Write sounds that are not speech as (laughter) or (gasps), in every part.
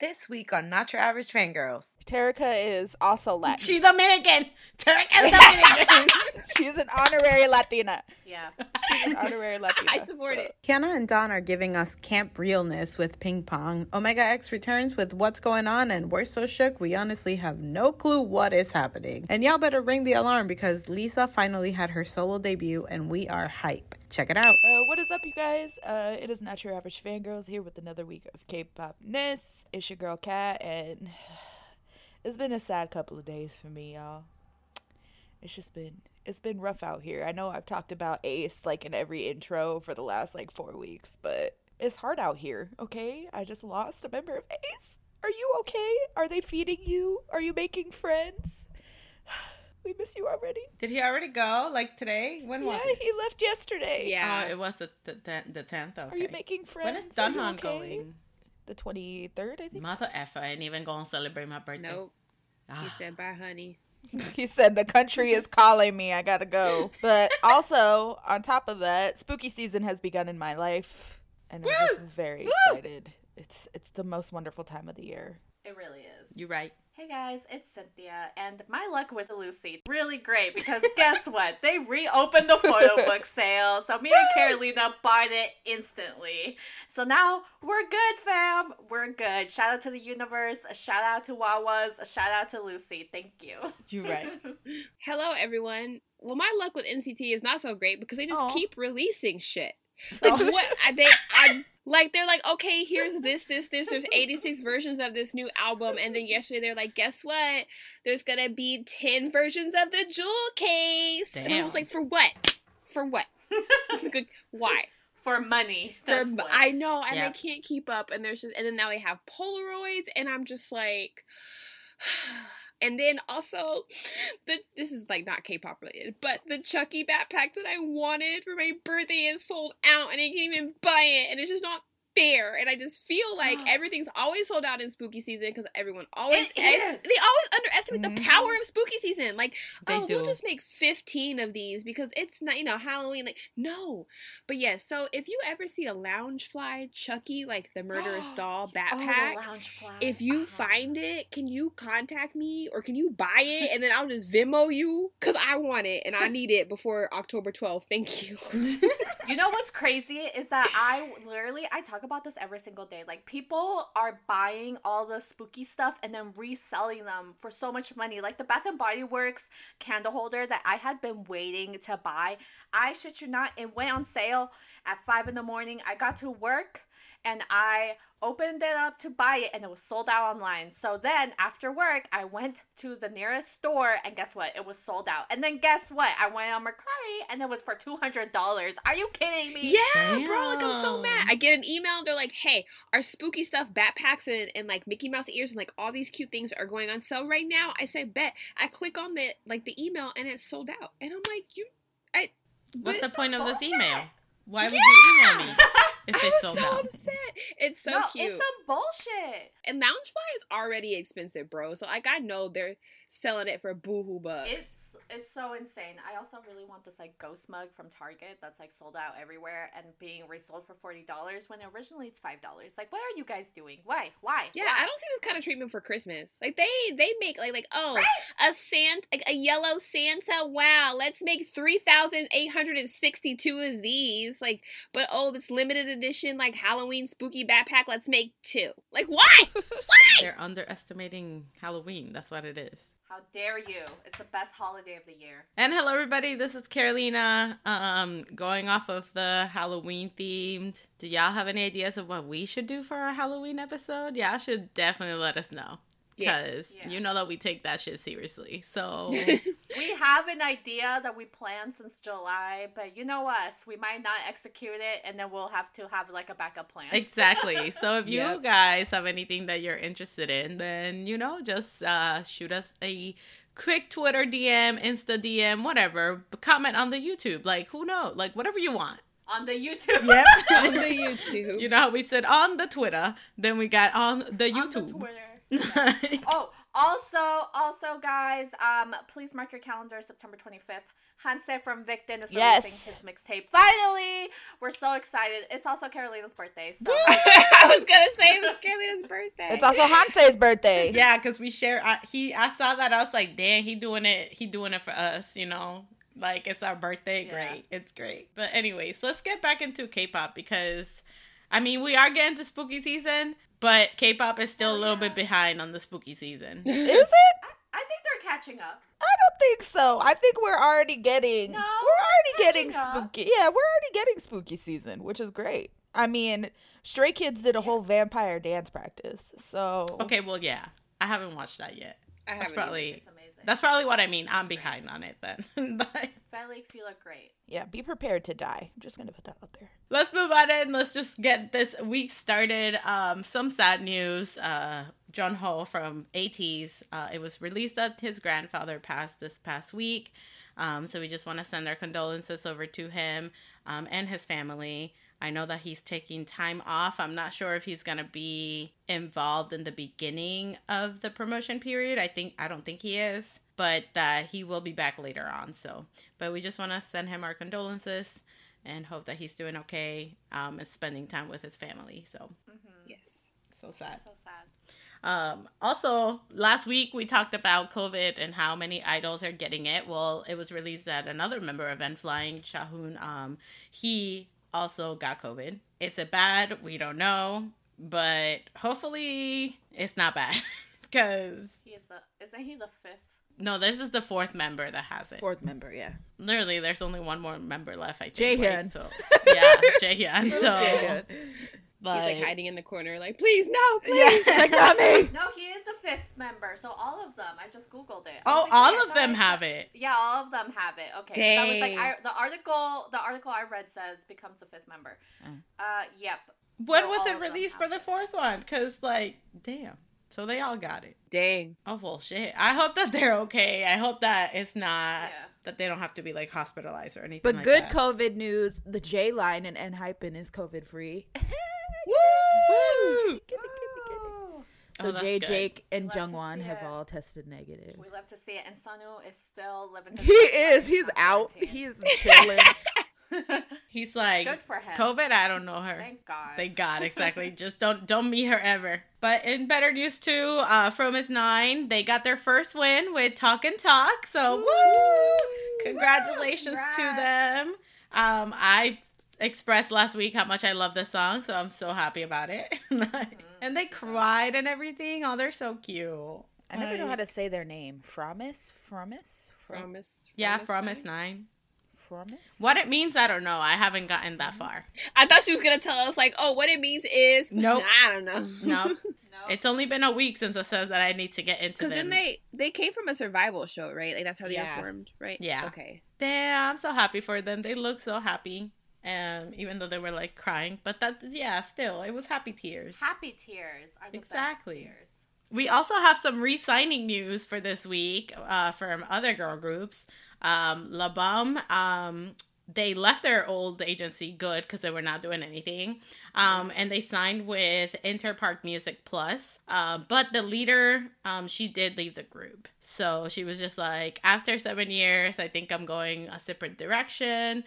This week on Not Your Average Fangirls. Terica is also Latin. She's Dominican. Terica's (laughs) Dominican. She's an honorary Latina. Yeah. She's (laughs) an honorary Latina. I support so- it. Hyuna and Dawn are giving us camp realness with ping pong. Omega X returns with what's going on, and we're so shook we honestly have no clue what is happening. And y'all better ring the alarm because Lisa finally had her solo debut, and we are hype. Check it out. Uh, what is up, you guys? Uh, it is not your average fangirls here with another week of K-pop ness. It's your girl Kat, and (sighs) it's been a sad couple of days for me, y'all. It's just been it's been rough out here. I know I've talked about Ace like in every intro for the last like four weeks, but it's hard out here. Okay, I just lost a member of Ace. Are you okay? Are they feeding you? Are you making friends? (sighs) We miss you already. Did he already go? Like today? When was Yeah, he left yesterday. Yeah. Oh, it was the the the tenth. Okay. Are you making friends? When is Are Donghun okay? going? The twenty third, I think. Mother effer, I ain't even going to celebrate my birthday. Nope. He Ah. said, bye, honey. (laughs) he said the country is calling me. I gotta go. But also, on top of that, spooky season has begun in my life, and I'm just very excited. It's it's the most wonderful time of the year. It really is. You're right. Hey guys, it's Cynthia, and my luck with Lucy really great because guess (laughs) what? They reopened the photo book (laughs) sale, so me and Carolina bought it instantly. So now we're good, fam. We're good. Shout out to the universe. A shout out to Wawas. A shout out to Lucy. Thank you. You're right. (laughs) Hello, everyone. Well, my luck with NCT is not so great because they just Aw. keep releasing shit. Like what? I, they, I like they're like, okay, here's this, this, this. There's 86 versions of this new album, and then yesterday they're like, guess what? There's gonna be 10 versions of the jewel case. And I was like, for what? For what? Why? For money. For, what. I know, and Yeah. I can't keep up. And there's just, and then now they have Polaroids, and I'm just like. And then also, the this is like not K-pop related, but the Chucky backpack that I wanted for my birthday is sold out, and I can't even buy it, and it's just not fair. And I just feel like (gasps) everything's always sold out in spooky season because everyone always they always underestimate the Mhm. power of spooky season. Like, They oh, we'll just make fifteen of these because it's not you know Halloween. Like, no, but yes. so if you ever see a Loungefly Chucky like the murderous (gasps) doll Oh, the backpack. fly. If you Uh-huh. find it, can you contact me or can you buy it and then I'll just Venmo you because I want it and I need it before October 12th. Thank you. (laughs) You know what's crazy is that I literally I talk about this every single day. Like people are buying all the spooky stuff and then reselling them for so much money. Like the Bath and Body Works candle holder that I had been waiting to buy. I shit you not, it went on sale at five in the morning. I got to work and I opened it up to buy it and it was sold out online. So then after work, I went to the nearest store and guess what? It was sold out. And then guess what? I went on Mercari and it was for $200. Are you kidding me? yeah, bro. Like, I'm so mad. I get an email. And they're like, hey, our spooky stuff, backpacks, and, and like Mickey Mouse ears and like all these cute things are going on sale right now. I say, bet. I click on the like the email and it's sold out. And I'm like, you, I, What's the but- point of this email? Why would you email me (laughs) if I it's was so out? upset. It's so no, cute. it's some bullshit. And Loungefly is already expensive, bro. So like I know they're selling it for boohoo bucks. It's it's so insane. I also really want this like ghost mug from Target that's like sold out everywhere and being resold for forty dollars when originally it's five dollars. Like, what are you guys doing? Why? Why? yeah, Why? I don't see this kind of treatment for Christmas. Like they they make like like oh a Santa like a yellow Santa. Wow, let's make three thousand eight hundred and sixty two of these. Like, but oh, this limited edition like Halloween spooky backpack. Let's make two. Like why? (laughs) why? They're underestimating Halloween. That's what it is. How dare you? It's the best holiday of the year. And hello, everybody. This is Carolina. Um, going off of the Halloween themed. Do y'all have any ideas of what we should do for our Halloween episode? Y'all should definitely let us know. Yes. Because Yeah. you know that we take that shit seriously. So (laughs) We have an idea that we planned since July, but you know us, we might not execute it, and then we'll have to have like a backup plan. exactly. (laughs) So if you Yep. guys have anything that you're interested in, then you know, just uh, shoot us a quick Twitter DM, Insta DM, whatever. Comment on the YouTube. Like who knows? Like whatever you want. On the YouTube. Yep. (laughs) On the YouTube. you know how we said on the Twitter, then we got on the On the YouTube. Twitter. (laughs) Oh, also, also, guys, um, please mark your calendar. September twenty fifth. Hanse from Victon is releasing Yes. his mixtape. Finally, we're so excited. It's also Carolina's birthday, so (laughs) I was gonna say it was Carolina's birthday. It's also Hanse's birthday. (laughs) yeah, because we share. I, he, I saw that. I was like, damn, he doing it. He doing it for us. You know, like it's our birthday. Yeah. Great, it's great. But anyways, let's get back into K-pop because, I mean, we are getting to spooky season, but K-pop is still a oh, little bit behind on the spooky season. (laughs) Is it? I think they're catching up. I don't think so. I think we're already getting No, we're already getting catching up. spooky. Yeah, we're already getting spooky season, which is great. I mean, Stray Kids did a whole vampire dance practice. So Okay, well, yeah, I haven't watched that yet. I That's haven't probably It's amazing. That's probably what I mean. I'm That's great. behind on it then. (laughs) but Felix, you look great. yeah, be prepared to die. I'm just gonna put that out there. let's move on and let's just get this week started. Um, some sad news. Uh, Jongho from ATEEZ. Uh, it was released that his grandfather passed this past week. Um, so we just want to send our condolences over to him um, and his family. I know that he's taking time off. I'm not sure if he's gonna be involved in the beginning of the promotion period. I think I don't think he is, but that he will be back later on. So, but we just want to send him our condolences and hope that he's doing okay um, and spending time with his family. So, Yes. so sad. So sad. Um, also, last week we talked about COVID and how many idols are getting it. Well, it was released that another member of N Flying, Cha Hun, um, he also got COVID. Is it bad? We don't know, but hopefully it's not bad (laughs) because He is the isn't he the fifth? no, this is the fourth member that has it. Fourth member, yeah. Literally, there's only one more member left. I think. Jaehyun. right? So yeah, Jaehyun. (laughs) So He's like hiding in the corner, like, please, no, (laughs) please. Yeah, like not me. (laughs) No, he is the fifth member. So all of them. I just googled it. Oh, like, all of thought I them saw- have it. Yeah, all of them have it. Okay, 'cause I was like, I, the article, the article I read says becomes the fifth member. Uh, yep. When So was it released for have the it. fourth one? Because, like, damn. So they all got it. Dang. Oh, well, shit. I hope that they're okay. I hope that it's not, Yeah. that they don't have to be, like, hospitalized or anything But like good that. COVID news: the J line and N hyphen is COVID free. (laughs) Woo! So Oh, Jay, good. Jake, and Love to Jungwon have it. all tested negative. We love to see it, and Sunoo is still living. He is. He's out. He's chilling. (laughs) He's like, Good for him. COVID, I don't know her. Thank God. Thank God, (laughs) exactly. Just don't don't meet her ever. But in better news too, uh, fromis_9, they got their first win with Talk and Talk. So woo! Congratulations to them. Um, I expressed last week how much I love this song, so I'm so happy about it. (laughs) and they mm-hmm. cried and everything. Oh, they're so cute. I never know how to say their name. Fromis? Fromis? Fro- Promise. Yeah, promise From sign? is nine. Fromis? What it means, I don't know. I haven't gotten that far. I thought she was gonna tell us like, oh, what it means is. Nope. I don't know. (laughs) No, no. (laughs) it's only been a week since it says that I need to get into Because them. then they they came from a survival show, right? Like that's how they Yeah. were formed, right? Yeah. Okay. Damn, I'm so happy for them. They look so happy. Um, even though they were like crying, but that yeah, still it was happy tears. Happy tears are the Exactly. best tears. We also have some re-signing news for this week uh, from other girl groups. Um, LABOUM, um, they left their old agency good because they were not doing anything, um, and they signed with Interpark Music Plus. Uh, but the leader, um, she did leave the group, so she was just like, after seven years, I think I'm going a separate direction.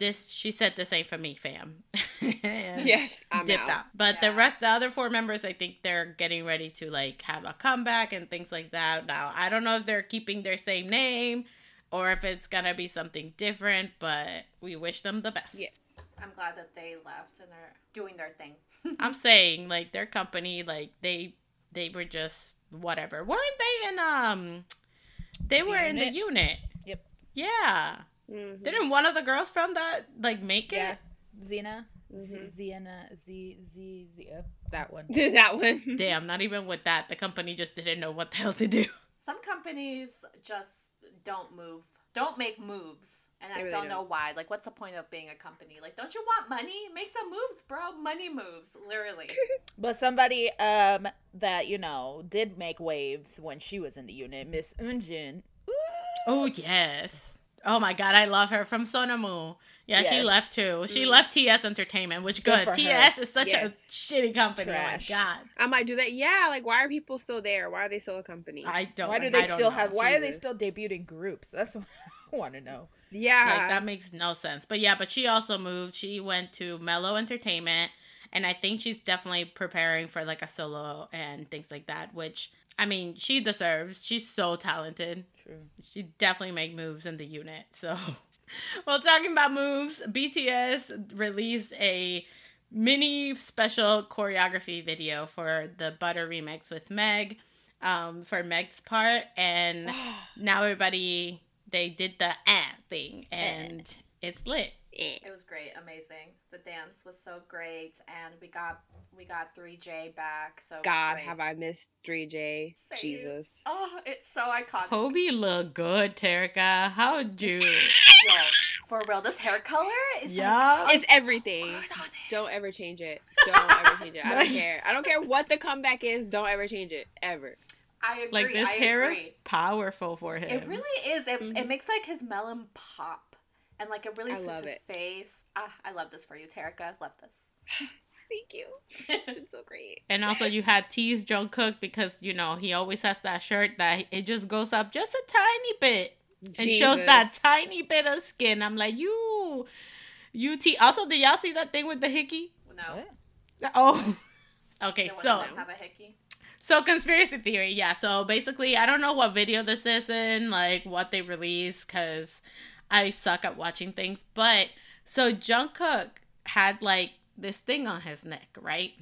This, she said, this ain't for me, fam. (laughs) And- Yes, I'm dipped out. out. But Yeah. the rest, the other four members, I think they're getting ready to like have a comeback and things like that. Now, I don't know if they're keeping their same name or if it's gonna be something different, but we wish them the best. Yes. I'm glad that they left and they're doing their thing. (laughs) I'm saying like their company, like they they were just whatever. Weren't they in um? They were in the unit? unit. Yep. Yeah. Mhm. Didn't one of the girls from that like make it? Yeah. Xena? Mhm. Z- Z, Z, Z. uh, that one. (laughs) that one. Damn. Not even with that, the company just didn't know what the hell to do. Some companies just don't move, don't make moves, and I really don't know don't. why. Like, what's the point of being a company? Like, don't you want money? Make some moves, bro. Money moves, literally. (laughs) But somebody um that, you know, did make waves when she was in the unit, Miss Eunjin. Ooh. Oh yes. Oh my god, I love her from Sonamu. Yeah, she left too. She Mm. left TS Entertainment, which Good good. for her. TS is such Yeah. a shitty company. Trash. Oh my god. I might do that. Yeah, like why are people still there? Why are they still a company? I don't Why do they don't still have? Why are they Jesus. still debuting groups? That's what (laughs) I want to know. yeah, Like that makes no sense. But yeah, but she also moved. She went to Mellow Entertainment and I think she's definitely preparing for like a solo and things like that, which I mean, she deserves. She's so talented. True. She definitely make moves in the unit. So, (laughs) well, talking about moves, BTS released a mini special choreography video for the Butter remix with Meg um, for Meg's part, and (gasps) now everybody they did the ah thing, and it's lit. Eh. It was great, amazing. The dance was so great, and we got we got 3J back. So God, great. have I missed 3J? Thank Jesus. Oh, it's so iconic. Hobie look good, Terica. How'd you? Yo, for real, this hair color is Yeah. like, It's so everything. good on it. Don't ever change it. Don't ever change it. I don't (laughs) care. I don't care what the comeback is. Don't ever change it. Ever. I agree. Like this I hair agree. is powerful for him. It really is. It, Mhm. it makes like his melon pop, and like it really I suits love his it. face. Ah, I love this for you, Terica. Love this. (laughs) Thank you. It's so great. (laughs) And also, you had teased Jungkook because you know he always has that shirt that it just goes up just a tiny bit and shows that tiny bit of skin. I'm like, you, you te- Also, did y'all see that thing with the hickey? No, What? Oh, (laughs) okay. Don't So, want them have a hickey. so conspiracy theory. Yeah. So basically, I don't know what video this is in, like what they released, because I suck at watching things. But so Jungkook had like this thing on his neck, right?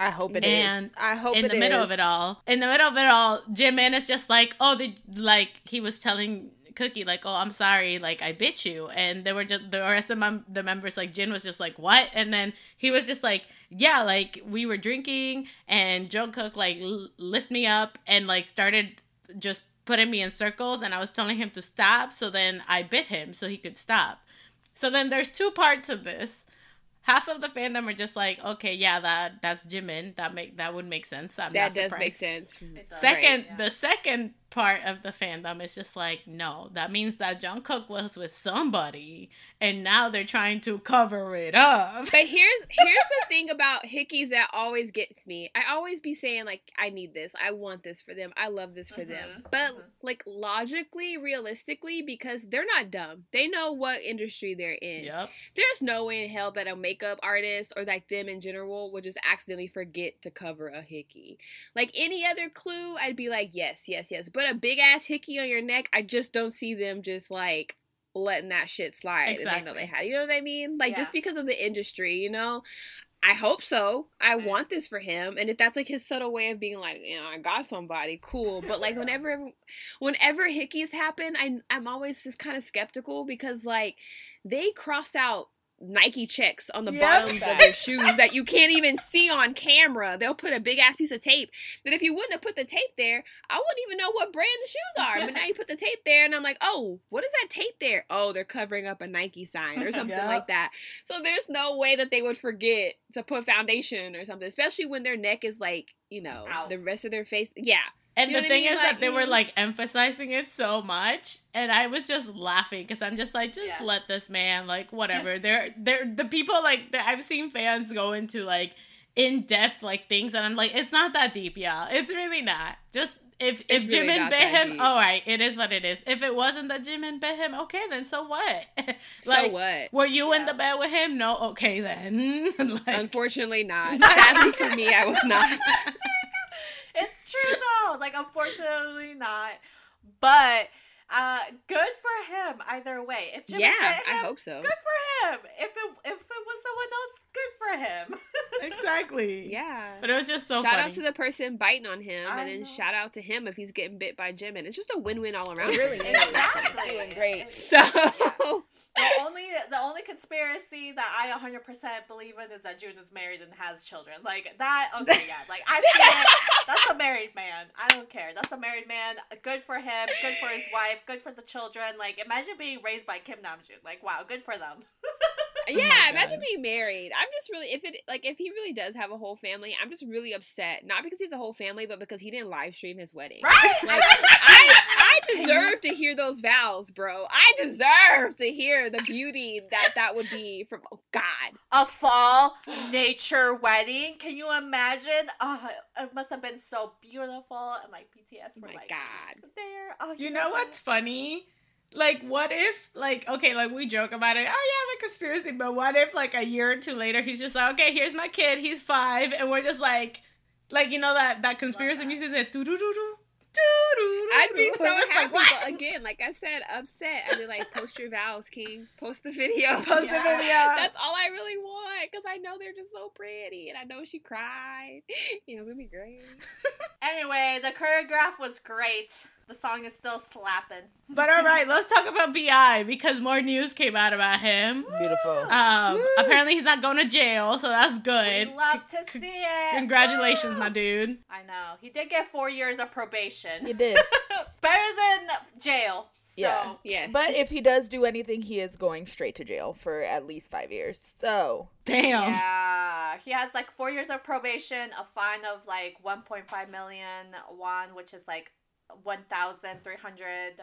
I hope it is. And I hope in it the middle of it all. In the middle of it all, Jimin is just like, oh, the like he was telling Cookie like, oh, I'm sorry, like I bit you, and they were just the rest of mem- the members like Jin was just like, what? And then he was just like, yeah, like we were drinking, and Jungkook like l- lift me up and like started just putting me in circles, and I was telling him to stop, so then I bit him so he could stop. So then there's two parts of this half of the fandom are just like, okay, yeah, that that's Jimin. That make that would make sense. I'm That not does surprised. make sense. Second, Right, yeah. the second part of the fandom is just like, no, that means that Jungkook was with somebody, and now they're trying to cover it up. But here's here's the thing about hickeys that always gets me. I always be saying like I need this, I want this for them, I love this for them. Mhm, But mhm. like logically, realistically, because they're not dumb, they know what industry they're in. Yep. There's no way in hell that a makeup artist or like them in general would just accidentally forget to cover a hickey. Like any other clue, I'd be like yes, yes, yes. But a big ass hickey on your neck, I just don't see them just like letting that shit slide. And they know they had. You know what I mean? Like just because of the industry, you know. I hope so. I Right. want this for him, and if that's like his subtle way of being like, you know, I got somebody, cool. (laughs) But like whenever, whenever hickeys happen, I I'm always just kind of skeptical because like they cross out Nike checks on the Yep. bottoms of their shoes that you can't even see on camera. They'll put a big ass piece of tape that if you wouldn't have put the tape there, I wouldn't even know what brand the shoes are. But now you put the tape there, and I'm like, oh, what is that tape there? Oh, they're covering up a Nike sign or (laughs) something Yep. like that. So there's no way that they would forget to put foundation or something, especially when their neck is like, you know, Out. the rest of their face. Yeah. And You know the what I thing mean? is Like, that they were mm. like emphasizing it so much, and I was just laughing because I'm just like, just Yeah. let this man, like, (laughs) whatever. they're they're the people like I've seen fans go into like in depth like things, and I'm like, it's not that deep, y'all. It's really not. Just if It's if really bit him, all right, it is what it is. If it wasn't that Jimin bit him, okay, then so what? (laughs) So like, what? were you in the bed with him? No, okay then. (laughs) like, Unfortunately, not. Sadly for me, I was not. It's true though. Like unfortunately not. But uh good for him either way. If Jimmy yeah, bit him, I hope so. good for him. If it if it was someone else, good for him. (laughs) exactly. Yeah. But it was just so shout funny. out to the person biting on him, I and then know. shout out to him if he's getting bit by Jim, and It's just a win-win all around. It really is. Exactly. Doing great. It's- So (laughs) the only the only conspiracy that I 100% believe in is that June is married and has children. Like that. Okay, yeah. Like I see it. (laughs) That's a married man. I don't care. That's a married man. Good for him. Good for his wife. Good for the children. Like imagine being raised by Kim Namjoon. Like wow, good for them. (laughs) Oh yeah, my imagine being married. I'm just really if it like if he really does have a whole family, I'm just really upset. Not because he's a whole family, but because he didn't live stream his wedding. Right? Like, (laughs) I, I (laughs) deserve to hear those vows, bro. I deserve to hear the beauty that that would be from oh God. A fall nature wedding. Can you imagine? Oh, it must have been so beautiful. And like BTS Oh were my like God. there. Oh, You know what's funny? Like, what if, like, okay, like we joke about it. Oh yeah, the conspiracy. But what if, like, a year or two later, he's just like, okay, here's my kid. He's five, and we're just like, like you know that that conspiracy that. music that doo doo doo doo. I'd be so happy, but again, like I said, upset. I'd be like, post your vows, King. Post the video. (laughs) Post the video. That's all I really want, because I know they're just so pretty, and I know she cried. (laughs) You know, it's gonna be great. (laughs) Anyway, the choreograph was great. The song is still slapping. But all right, let's talk about Bi because more news came out about him. Beautiful. Um, Woo. apparently he's not going to jail, so that's good. We love to see it. Congratulations, my dude. I know. He did get four years of probation. He did. (laughs) Better than jail. So. Yeah. Yes. But if he does do anything, he is going straight to jail for at least five years. So Damn. Yeah, he has like four years of probation, a fine of like 1.5 million won, which is like 1,300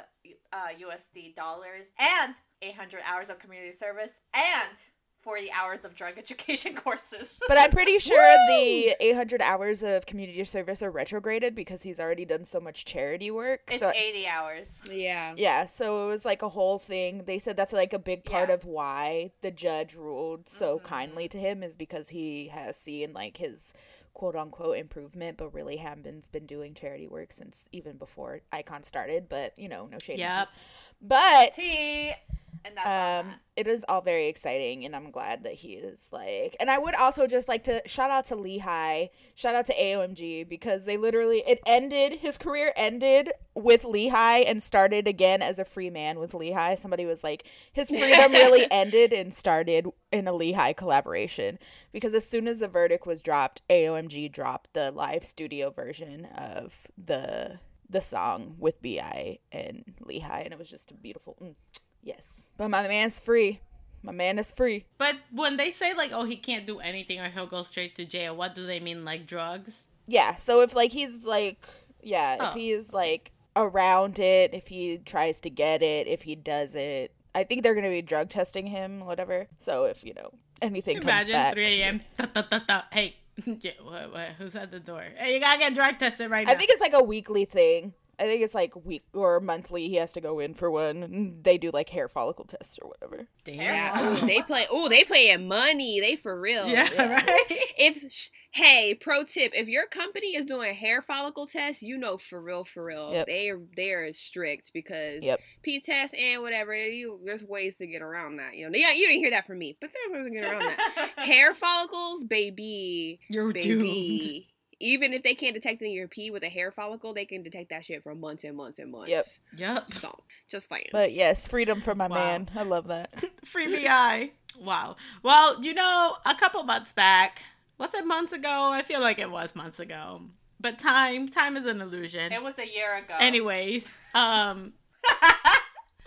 uh, USD dollars, and 800 hours of community service, and 40 hours of drug (laughs) education courses. (laughs) But I'm pretty sure the 800 hours of community service are retrograded because he's already done so much charity work. it's so 80 hours. yeah. yeah, so it was like a whole thing. They said that's like a big part Yeah. of why the judge ruled so Mhm. kindly to him is because he has seen like his quote unquote improvement, but really haven't been doing charity work since even before iKON started. But you know, no shade. Yep. But T. And that's um that. it is all very exciting and i'm glad that he is like and i would also just like to shout out to Lee Hi shout out to aomg because they literally it ended his career ended with Lee Hi and started again as a free man with Lee Hi somebody was like his freedom really (laughs) ended and started in a Lee Hi collaboration because as soon as the verdict was dropped aomg dropped the live studio version of the the song with bi and Lee Hi and it was just a beautiful mm. Yes. But my man's free. My man is free. But when they say like, oh, he can't do anything or he'll go straight to jail, what do they mean? Like drugs? Yeah. So if like he's like yeah, Oh. if he's like around it, if he tries to get it, if he does it, I think they're gonna be drug testing him, whatever. So if, you know, anything comes Imagine back. 3 a.m. Hey, (laughs) yeah, what, what, who's at the door? Hey, you gotta get drug tested right now. I think it's like a weekly thing. I think it's like week or monthly he has to go in for one. They do like hair follicle tests or whatever. Damn. Yeah. Ooh, they play. Oh, they playing money. They for real. Yeah, right. If sh- hey, pro tip: if your company is doing hair follicle tests, you know for real, for real, Yep. they are they are strict because Yep. P test and whatever. You there's ways to get around that. You know, yeah, you didn't hear that from me, but there's ways to get around that. (laughs) hair follicles, baby, You're doomed. Baby. Even if they can't detect it in your pee with a hair follicle, they can detect that shit for months and months and months. Yep. Yep. So, just saying. But yes, freedom for my Wow. man. I love that. (laughs) Free BI. Wow. Well, you know, a couple months back, was it months ago? I feel like it was months ago. But time, time is an illusion. It was a year ago. Anyways, (laughs) um,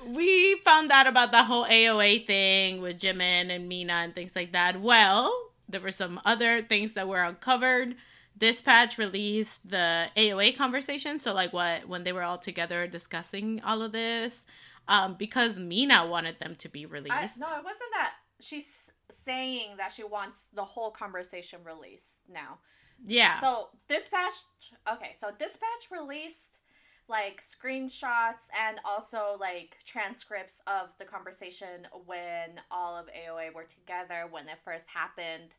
we found out about the whole AOA thing with Jimin and Mina and things like that. Well, there were some other things that were uncovered. Dispatch released the AOA conversation, so like what when they were all together discussing all of this, um, because Mina wanted them to be released. I, no, it wasn't that. She's saying that she wants the whole conversation released now. yeah, So dispatch. Okay, so dispatch released like screenshots and also like transcripts of the conversation when all of AOA were together when it first happened.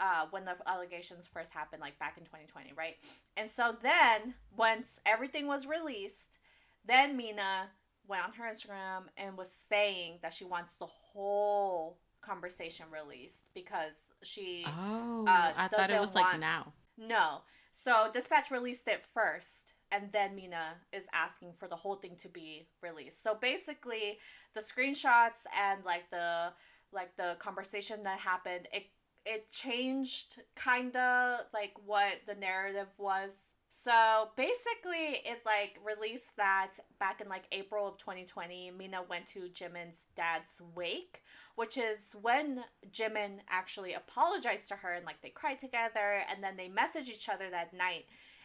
Uh, when the allegations first happened, like back in 2020, right? And so then, once everything was released, then Mina went on her Instagram and was saying that she wants the whole conversation released because she oh, uh, I thought it was like now. no. So Dispatch released it first, and then Mina is asking for the whole thing to be released. So basically, the screenshots and like the like the conversation that happened, it it changed kinda like what the narrative was. So basically, it like released that back in like April of 2020, Mina went to Jimin's dad's wake, which is when Jimin actually apologized to her and like they cried together and then they messaged each other that night.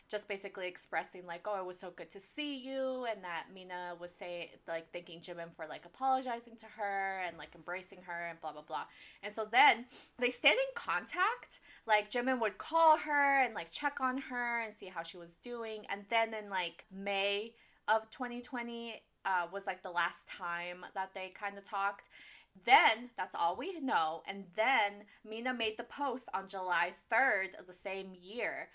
Just basically expressing like, "Oh, it was so good to see you," and that Mina was saying like thanking Jimin for like apologizing to her and like embracing her and blah blah blah. And so then they stayed in contact. Like Jimin would call her and like check on her and see how she was doing. And then in like May of 2020 uh, was like the last time that they kind of talked. Then that's all we know. And then Mina made the post on July 3rd of the same year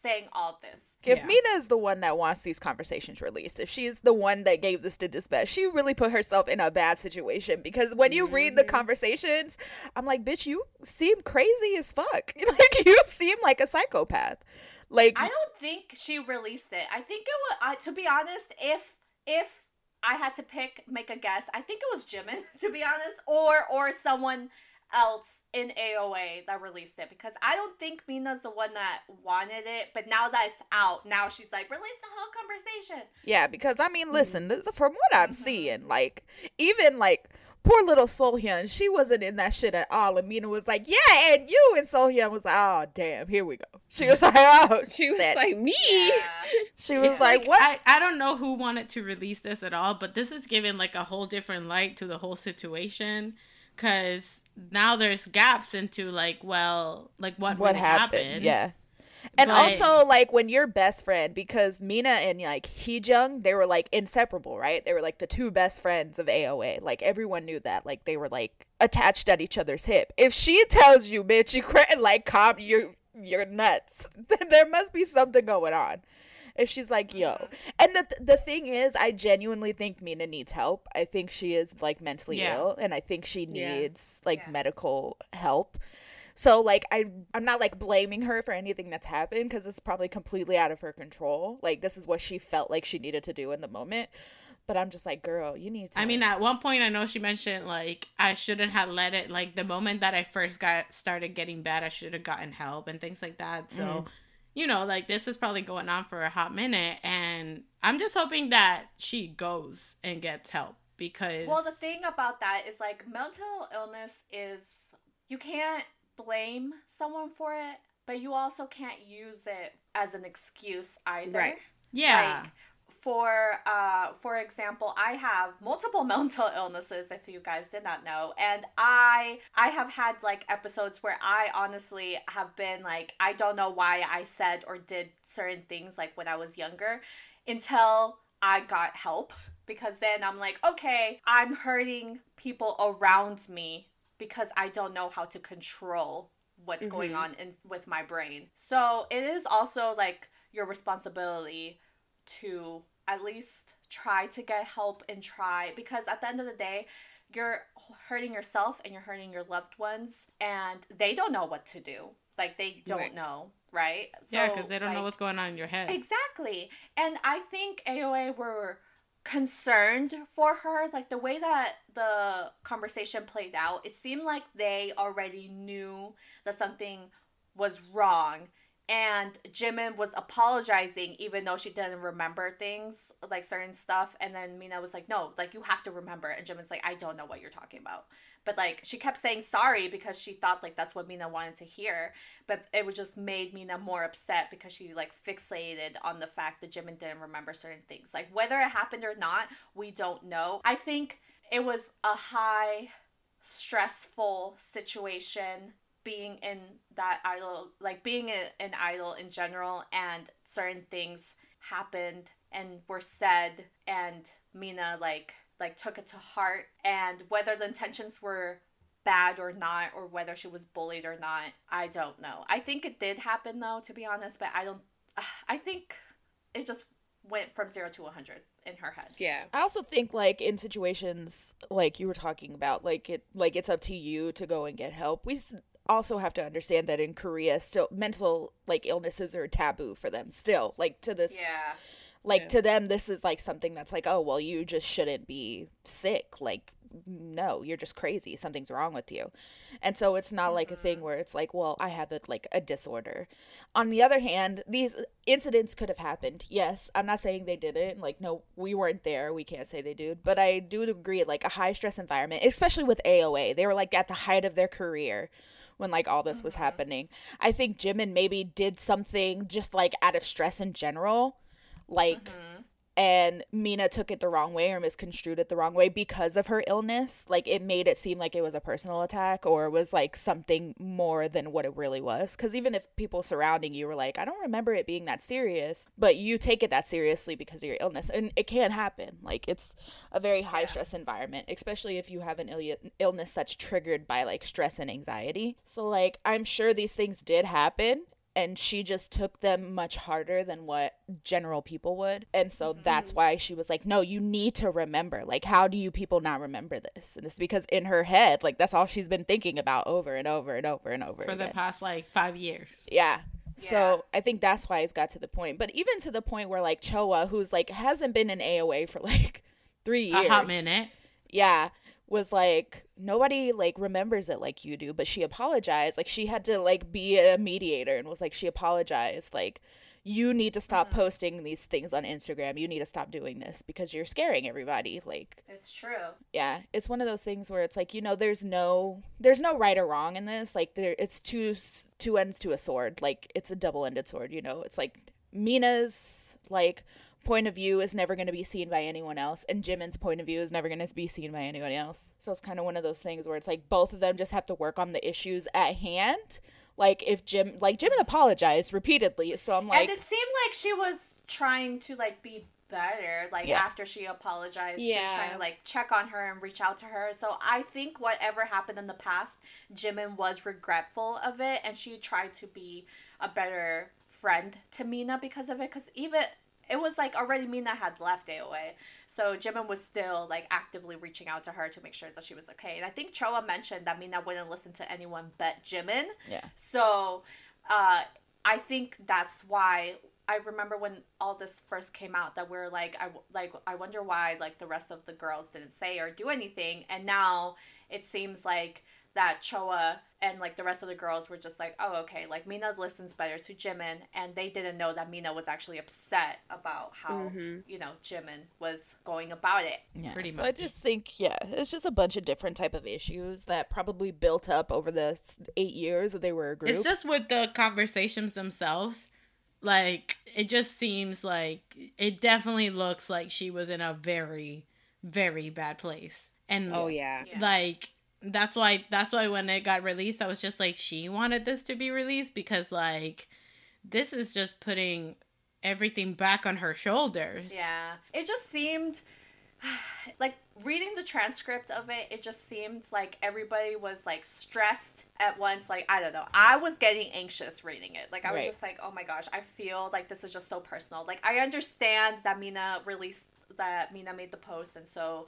saying all this. If Yeah. Mina is the one that wants these conversations released, if she's the one that gave this to Dispatch, she really put herself in a bad situation because when you read the mm. conversations, I'm like, bitch, you seem crazy as fuck. (laughs) like you seem like a psychopath. Like I don't think she released it. I think it was. I to be honest, if if I had to pick, make a guess, I think it was Jimin. (laughs) To be honest, or or someone else in AOA that released it because I don't think Mina's the one that wanted it. But now that it's out, now she's like release the whole conversation. Yeah, because I mean, mm-hmm. listen, th- from what I'm mm-hmm. seeing, like even like poor little Seolhyun, she wasn't in that shit at all. And Mina was like, "Yeah," and you and Seolhyun was like, "Oh damn, here we go." She was like, (laughs) "Oh," She was shit." like, me? (laughs) she was It's like, "What?" I, I don't know who wanted to release this at all, but this is giving like a whole different light to the whole situation because now there's gaps into like, well, like what what really happened? happened. Yeah. And But- also, like when your best friend, because Mina and like Hyejeong, they were like inseparable, right? They were like the two best friends of AOA. Like everyone knew that. Like they were like attached at each other's hip. If she tells you, bitch, you cra- like calm, you're you're nuts. Then (laughs) there must be something going on. If she's like, yo, and the the thing is, I genuinely think Mina needs help. I think she is like mentally Yeah. ill, and I think she Yeah. needs like Yeah. medical help. So like I I'm not like blaming her for anything that's happened because it's probably completely out of her control. Like this is what she felt like she needed to do in the moment. But I'm just like, girl, you need to I mean, at one point, I know she mentioned like I shouldn't have let it. Like the moment that I first got started getting bad, I should have gotten help and things like that. So, Mm-hmm. You know, like this is probably going on for a hot minute, and I'm just hoping that she goes and gets help because. Well, the thing about that is like mental illness is you can't blame someone for it, but you also can't use it as an excuse either. Right. yeah, Like for uh for example, I have multiple (laughs) mental illnesses if you guys did not know, and I I have had like episodes where I honestly have been like I don't know why I said or did certain things like when I was younger until I got help because then I'm like, okay, I'm hurting people around me because I don't know how to control what's going on in with my brain. So it is also like your responsibility to at least try to get help and try because at the end of the day you're hurting yourself and you're hurting your loved ones and they don't know what to do like they don't Right. know right yeah, because they don't know what's going on in your head. Exactly. And I think AOA were concerned for her. Like the way that the conversation played out, it seemed like they already knew that something was wrong. And Jimin was apologizing even though she didn't remember things, like certain stuff. And then Mina was like, no, like you have to remember. And Jimin's like, I don't know what you're talking about. But like she kept saying sorry because she thought like that's what Mina wanted to hear. But it would just made Mina more upset because she like fixated on the fact that Jimin didn't remember certain things. Like whether it happened or not, we don't know. I think it was a high stressful situation being in that idol like being a, an idol in general and certain things happened and were said and mina like like took it to heart and whether the intentions were bad or not or whether she was bullied or not i don't know i think it did happen though to be honest but i don't (sighs) i think it just went from 0 to 100 in her head Yeah. I also think like in situations like you were talking about, like it like it's up to you to go and get help. We s- also have to understand that in Korea, still mental like illnesses are taboo for them. Still, like to this, yeah. like Yeah. to them, this is like something that's like, oh well, you just shouldn't be sick. Like, no, you're just crazy. Something's wrong with you. And so it's not like a thing mm-hmm. where it's like, well, I have it like a disorder. On the other hand, these incidents could have happened. Yes, I'm not saying they didn't. Like, no, we weren't there. We can't say they did. But I do agree, like, a high stress environment, especially with AOA, they were like at the height of their career when like all this was mm-hmm. happening. I think Jimin maybe did something just like out of stress in general, like mm-hmm. And Mina took it the wrong way or misconstrued it the wrong way because of her illness. Like it made it seem like it was a personal attack or was like something more than what it really was. Because even if people surrounding you were like, I don't remember it being that serious, but you take it that seriously because of your illness, and it can happen. Like it's a very high stress environment, especially if you have an Ill- illness that's triggered by like stress and anxiety. So like I'm sure these things did happen and she just took them much harder than what general people would. And so mm-hmm. that's why she was like, No, you need to remember. Like, how do you people not remember this? And it's because in her head, like, that's all she's been thinking about over and over and over and over For the past like five years. Yeah. Yeah. So I think that's why it's got to the point. But even to the point where like Choa, who's like hasn't been in AOA for (laughs) like three years. A hot minute. Yeah. Was like nobody like remembers it like you do, but she apologized. Like she had to like be a mediator and was like she apologized. Like you need to stop mm. posting these things on Instagram. You need to stop doing this because you're scaring everybody. Like It's true. yeah it's one of those things where it's like you know there's no there's no right or wrong in this like there it's two two ends to a sword like it's a double-ended sword you know it's like mina's like point of view is never going to be seen by anyone else and jimin's point of view is never going to be seen by anyone else. So it's kind of one of those things where it's like both of them just have to work on the issues at hand. Like if jim like jimin apologized repeatedly so i'm like and it seemed like she was trying to like be better like Yeah. after she apologized she was trying to like check on her and reach out to her. So i think whatever happened in the past jimin was regretful of it and she tried to be a better friend to mina because of it because even it was like already mina had left aoa so jimin was still like actively reaching out to her to make sure that she was okay. And i think choa mentioned that mina wouldn't listen to anyone but jimin. Yeah. So, uh, I think that's why I remember when all this first came out that we're like, I like, I wonder why like the rest of the girls didn't say or do anything, and now it seems like that Choa and like the rest of the girls were just like, oh okay, like Mina listens better to Jimin, and they didn't know that Mina was actually upset about how mm-hmm. you know Jimin was going about it. Yeah, Pretty so I just think, yeah, it's just a bunch of different type of issues that probably built up over the s- eight years that they were a group. It's just with the conversations themselves. Like it just seems like it definitely looks like she was in a very, very bad place. And Oh yeah. Yeah. like that's why that's why when it got released, I was just like, she wanted this to be released because like this is just putting everything back on her shoulders. Yeah. It just seemed (sighs) like reading the transcript of it, it just seemed like everybody was like stressed at once. Like, I don't know. I was getting anxious reading it. Like, I was Right. just like, oh my gosh, I feel like this is just so personal. Like, I understand that Mina released, that Mina made the post, and so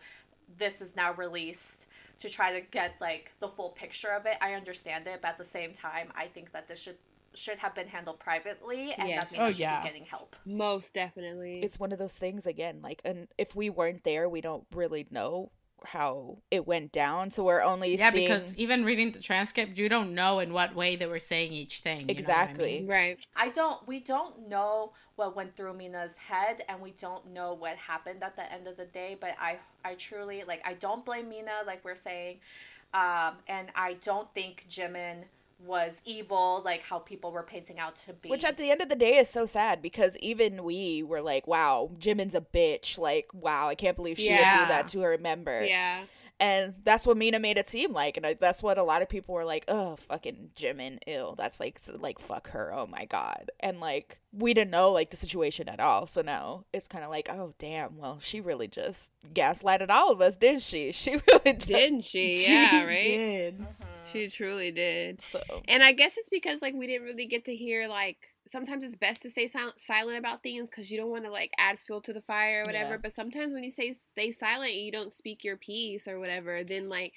this is now released to try to get like the full picture of it. I understand it, but at the same time, I think that this should should have been handled privately and Yes. that Mina Oh, should yeah. be getting help. Most definitely. it's one of those things again, like, and if we weren't there, we don't really know how it went down. So we're only Yeah, seeing because even reading the transcript, you don't know in what way they were saying each thing. you know what I exactly. mean? right. I don't we don't know what went through Mina's head and we don't know what happened at the end of the day, but I I truly like I don't blame Mina like we're saying. Um and I don't think Jimin was evil like how people were painting out to be. Which at the end of the day is so sad because even we were like, wow, Jimin's a bitch. Like, wow, I can't believe she would do that to her member. Yeah. And that's what Mina made it seem like. And uh, that's what a lot of people were like, oh, fucking Jimin, ill. That's like, like, fuck her. Oh my God. And like, we didn't know like the situation at all. So now it's kind of like, oh, damn. Well, she really just gaslighted all of us, didn't she? (laughs) She really did. Didn't she? Yeah, (laughs) right. did. Mm-hmm. She truly did. So, And I guess it's because like we didn't really get to hear like sometimes it's best to stay sil- silent about things because you don't want to like add fuel to the fire or whatever. Yeah. But sometimes when you say stay silent and you don't speak your piece or whatever, then like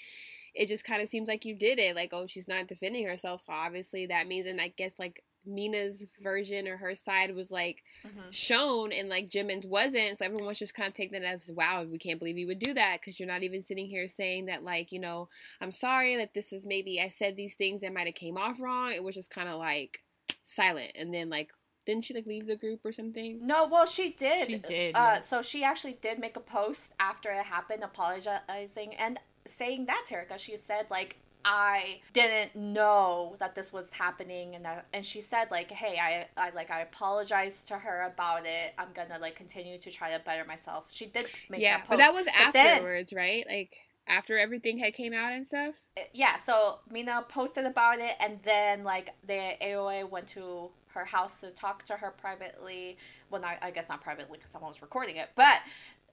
it just kind of seems like you did it. Like oh she's not defending herself, so obviously that means and I guess like Mina's version or her side was like Mhm. shown and like Jimin's wasn't. So everyone was just kind of taking it as wow, we can't believe you would do that because you're not even sitting here saying that like you know I'm sorry that this is maybe I said these things that might have came off wrong. It was just kind of like silent, and then like didn't she like leave the group or something? No, well, she did. She did, Uh, so she actually did make a post after it happened, apologizing and saying that Terica. She said like I didn't know that this was happening and that, and she said like, "Hey, I I like I apologized to her about it. I'm going to like continue to try to better myself." She did make yeah, that post. but that was But then- afterwards, right? Like after everything had came out and stuff. Uh, yeah, so Mina posted about it, and then like the AOA went to her house to talk to her privately. Well, not I guess not privately because someone was recording it, but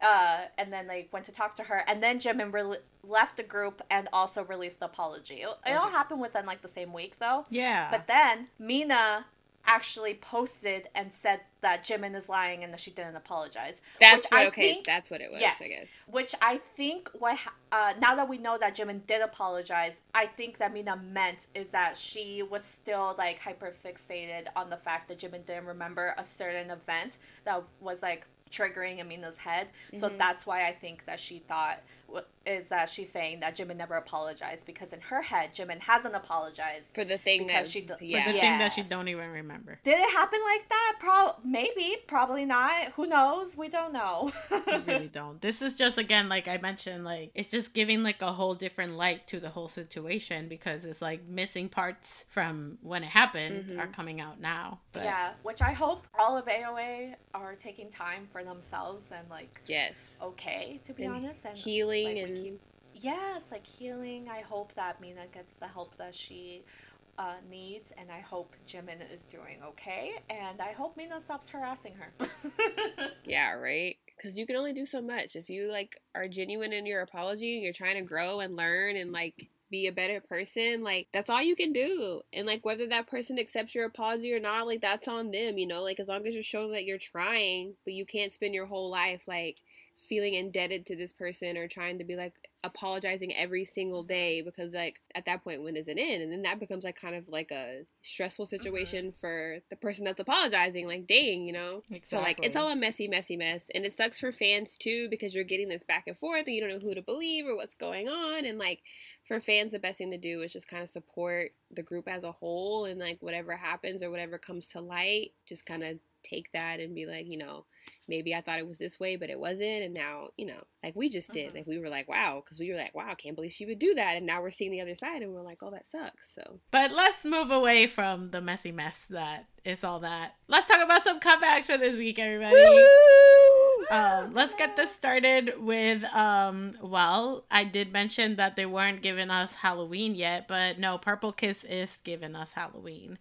uh, and then they went to talk to her, and then Jimin re- left the group and also released the apology. It, it all happened within like the same week, though. Yeah. But then Mina actually posted and said that Jimin is lying and that she didn't apologize. That's which what, I okay. think- that's what it was. yes, I guess. which I think what uh, now that we know that Jimin did apologize, I think that Mina meant is that she was still like hyper fixated on the fact that Jimin didn't remember a certain event that was like triggering Amina's head. So Mm-hmm. that's why I think that she thought is that she's saying that Jimin never apologized because in her head Jimin hasn't apologized For the thing because that she d- For yeah. the thing that she Yes. don't even remember. did it happen like that? Pro maybe, probably not. Who knows? We don't know. I (laughs) really don't. This is just again, like I mentioned, like it's just giving like a whole different light to the whole situation because it's like missing parts from when it happened mm-hmm. are coming out now. But yeah, which I hope all of AOA are taking time for themselves and like Yes. okay to be And honest and healing like, and- keep- yes, like healing. I hope that Mina gets the help that she uh, needs, and I hope Jimin is doing okay, and I hope Mina stops harassing her. (laughs) Yeah, right. Because you can only do so much. If you like are genuine in your apology and you're trying to grow and learn and like be a better person, like that's all you can do. And like whether that person accepts your apology or not, like that's on them. You know, like as long as you're showing that you're trying, but you can't spend your whole life like feeling indebted to this person or trying to be like apologizing every single day because like at that point when is it in and then that becomes like kind of like a stressful mm-hmm. situation for the person that's apologizing like dang you know? So like it's all a messy messy mess. And it sucks for fans too because you're getting this back and forth and you don't know who to believe or what's going on. And like for fans the best thing to do is just kind of support the group as a whole and like whatever happens or whatever comes to light just kind of take that and be like you know maybe I thought it was this way, but it wasn't. And now, you know, like we just did. Mhm. Like we were like, wow, because we were like, wow, I can't believe she would do that. And now we're seeing the other side and we're like, oh, that sucks. So, But let's move away from the messy mess that is all that. Let's talk about some comebacks for this week, everybody. Um, (laughs) let's get this started with um well, I did mention that they weren't giving us Halloween yet, but no, Purple Kiss is giving us Halloween.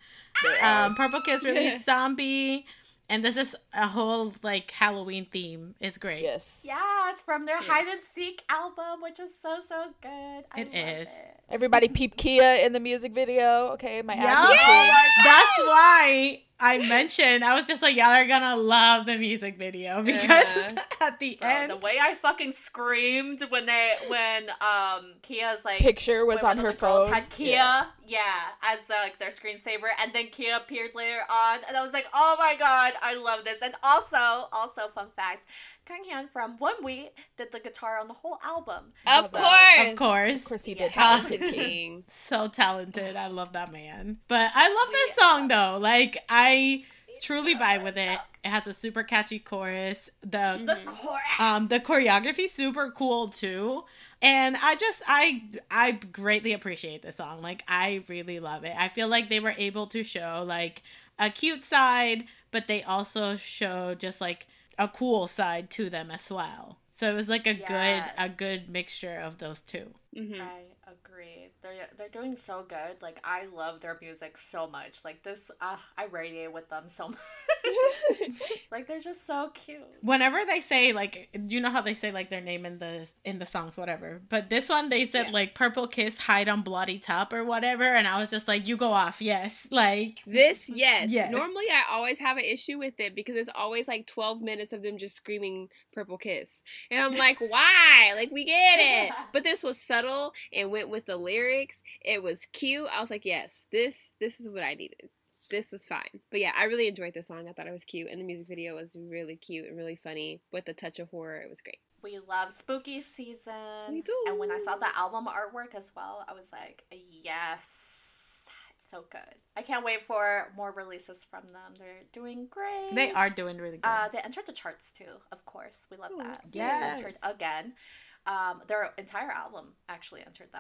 Um Purple Kiss released (laughs) Zombie and this is a whole like Halloween theme. It's great. yes. yes, from their hide and seek album, which is so so good. I It love is. It. Everybody peep Kia in the music video. Okay, my Yeah. acting queen. That's why I mentioned I was just like, y'all are gonna love the music video because Uh-huh. at the Bro, end the way I fucking screamed when they when um Kia's like Picture was on her of the girls phone. Had Kia, Yeah. Yeah. as the like their screensaver, and then Kia appeared later on, and I was like, oh my god, I love this. And also, also fun fact, Kang Hyun from ONEWE did the guitar on the whole album. of Love course. of course. Of course he Yeah. did. Talented Uh, (laughs) king. so talented. I love that man. But I love this song though. Like I truly vibe with it. It has a super catchy chorus. The The chorus. um the choreography super cool too. And I just I I greatly appreciate the song. Like I really love it. I feel like they were able to show like a cute side, but they also show just like a cool side to them as well. So it was like a Yes. good a good mixture of those two. hmm I agree. They're they're doing so good. Like I love their music so much. Like this, uh, I radiate with them so (laughs) much. (laughs) like they're just so cute. whenever they say like you know how they say like their name in the in the songs whatever but this one they said Yeah. like purple kiss hide on bloody top or whatever and i was just like you go off yes like This, yes. Yes. Normally, I always have an issue with it because it's always like 12 minutes of them just screaming Purple Kiss. And I'm like, why? Like, we get it. (laughs) But this was subtle and went with the lyrics. It was cute. I was like, yes, this this is what I needed. This was fine. But yeah, I really enjoyed the song. I thought it was cute. And the music video was really cute and really funny with a touch of horror. It was great. We love spooky season. We do. And when I saw the album artwork as well, I was like, yes, it's so good. I can't wait for more releases from them. They're doing great. they are doing really good Uh, they entered the charts too, of course. We love that. Yes. They entered again. Um, their entire album actually entered the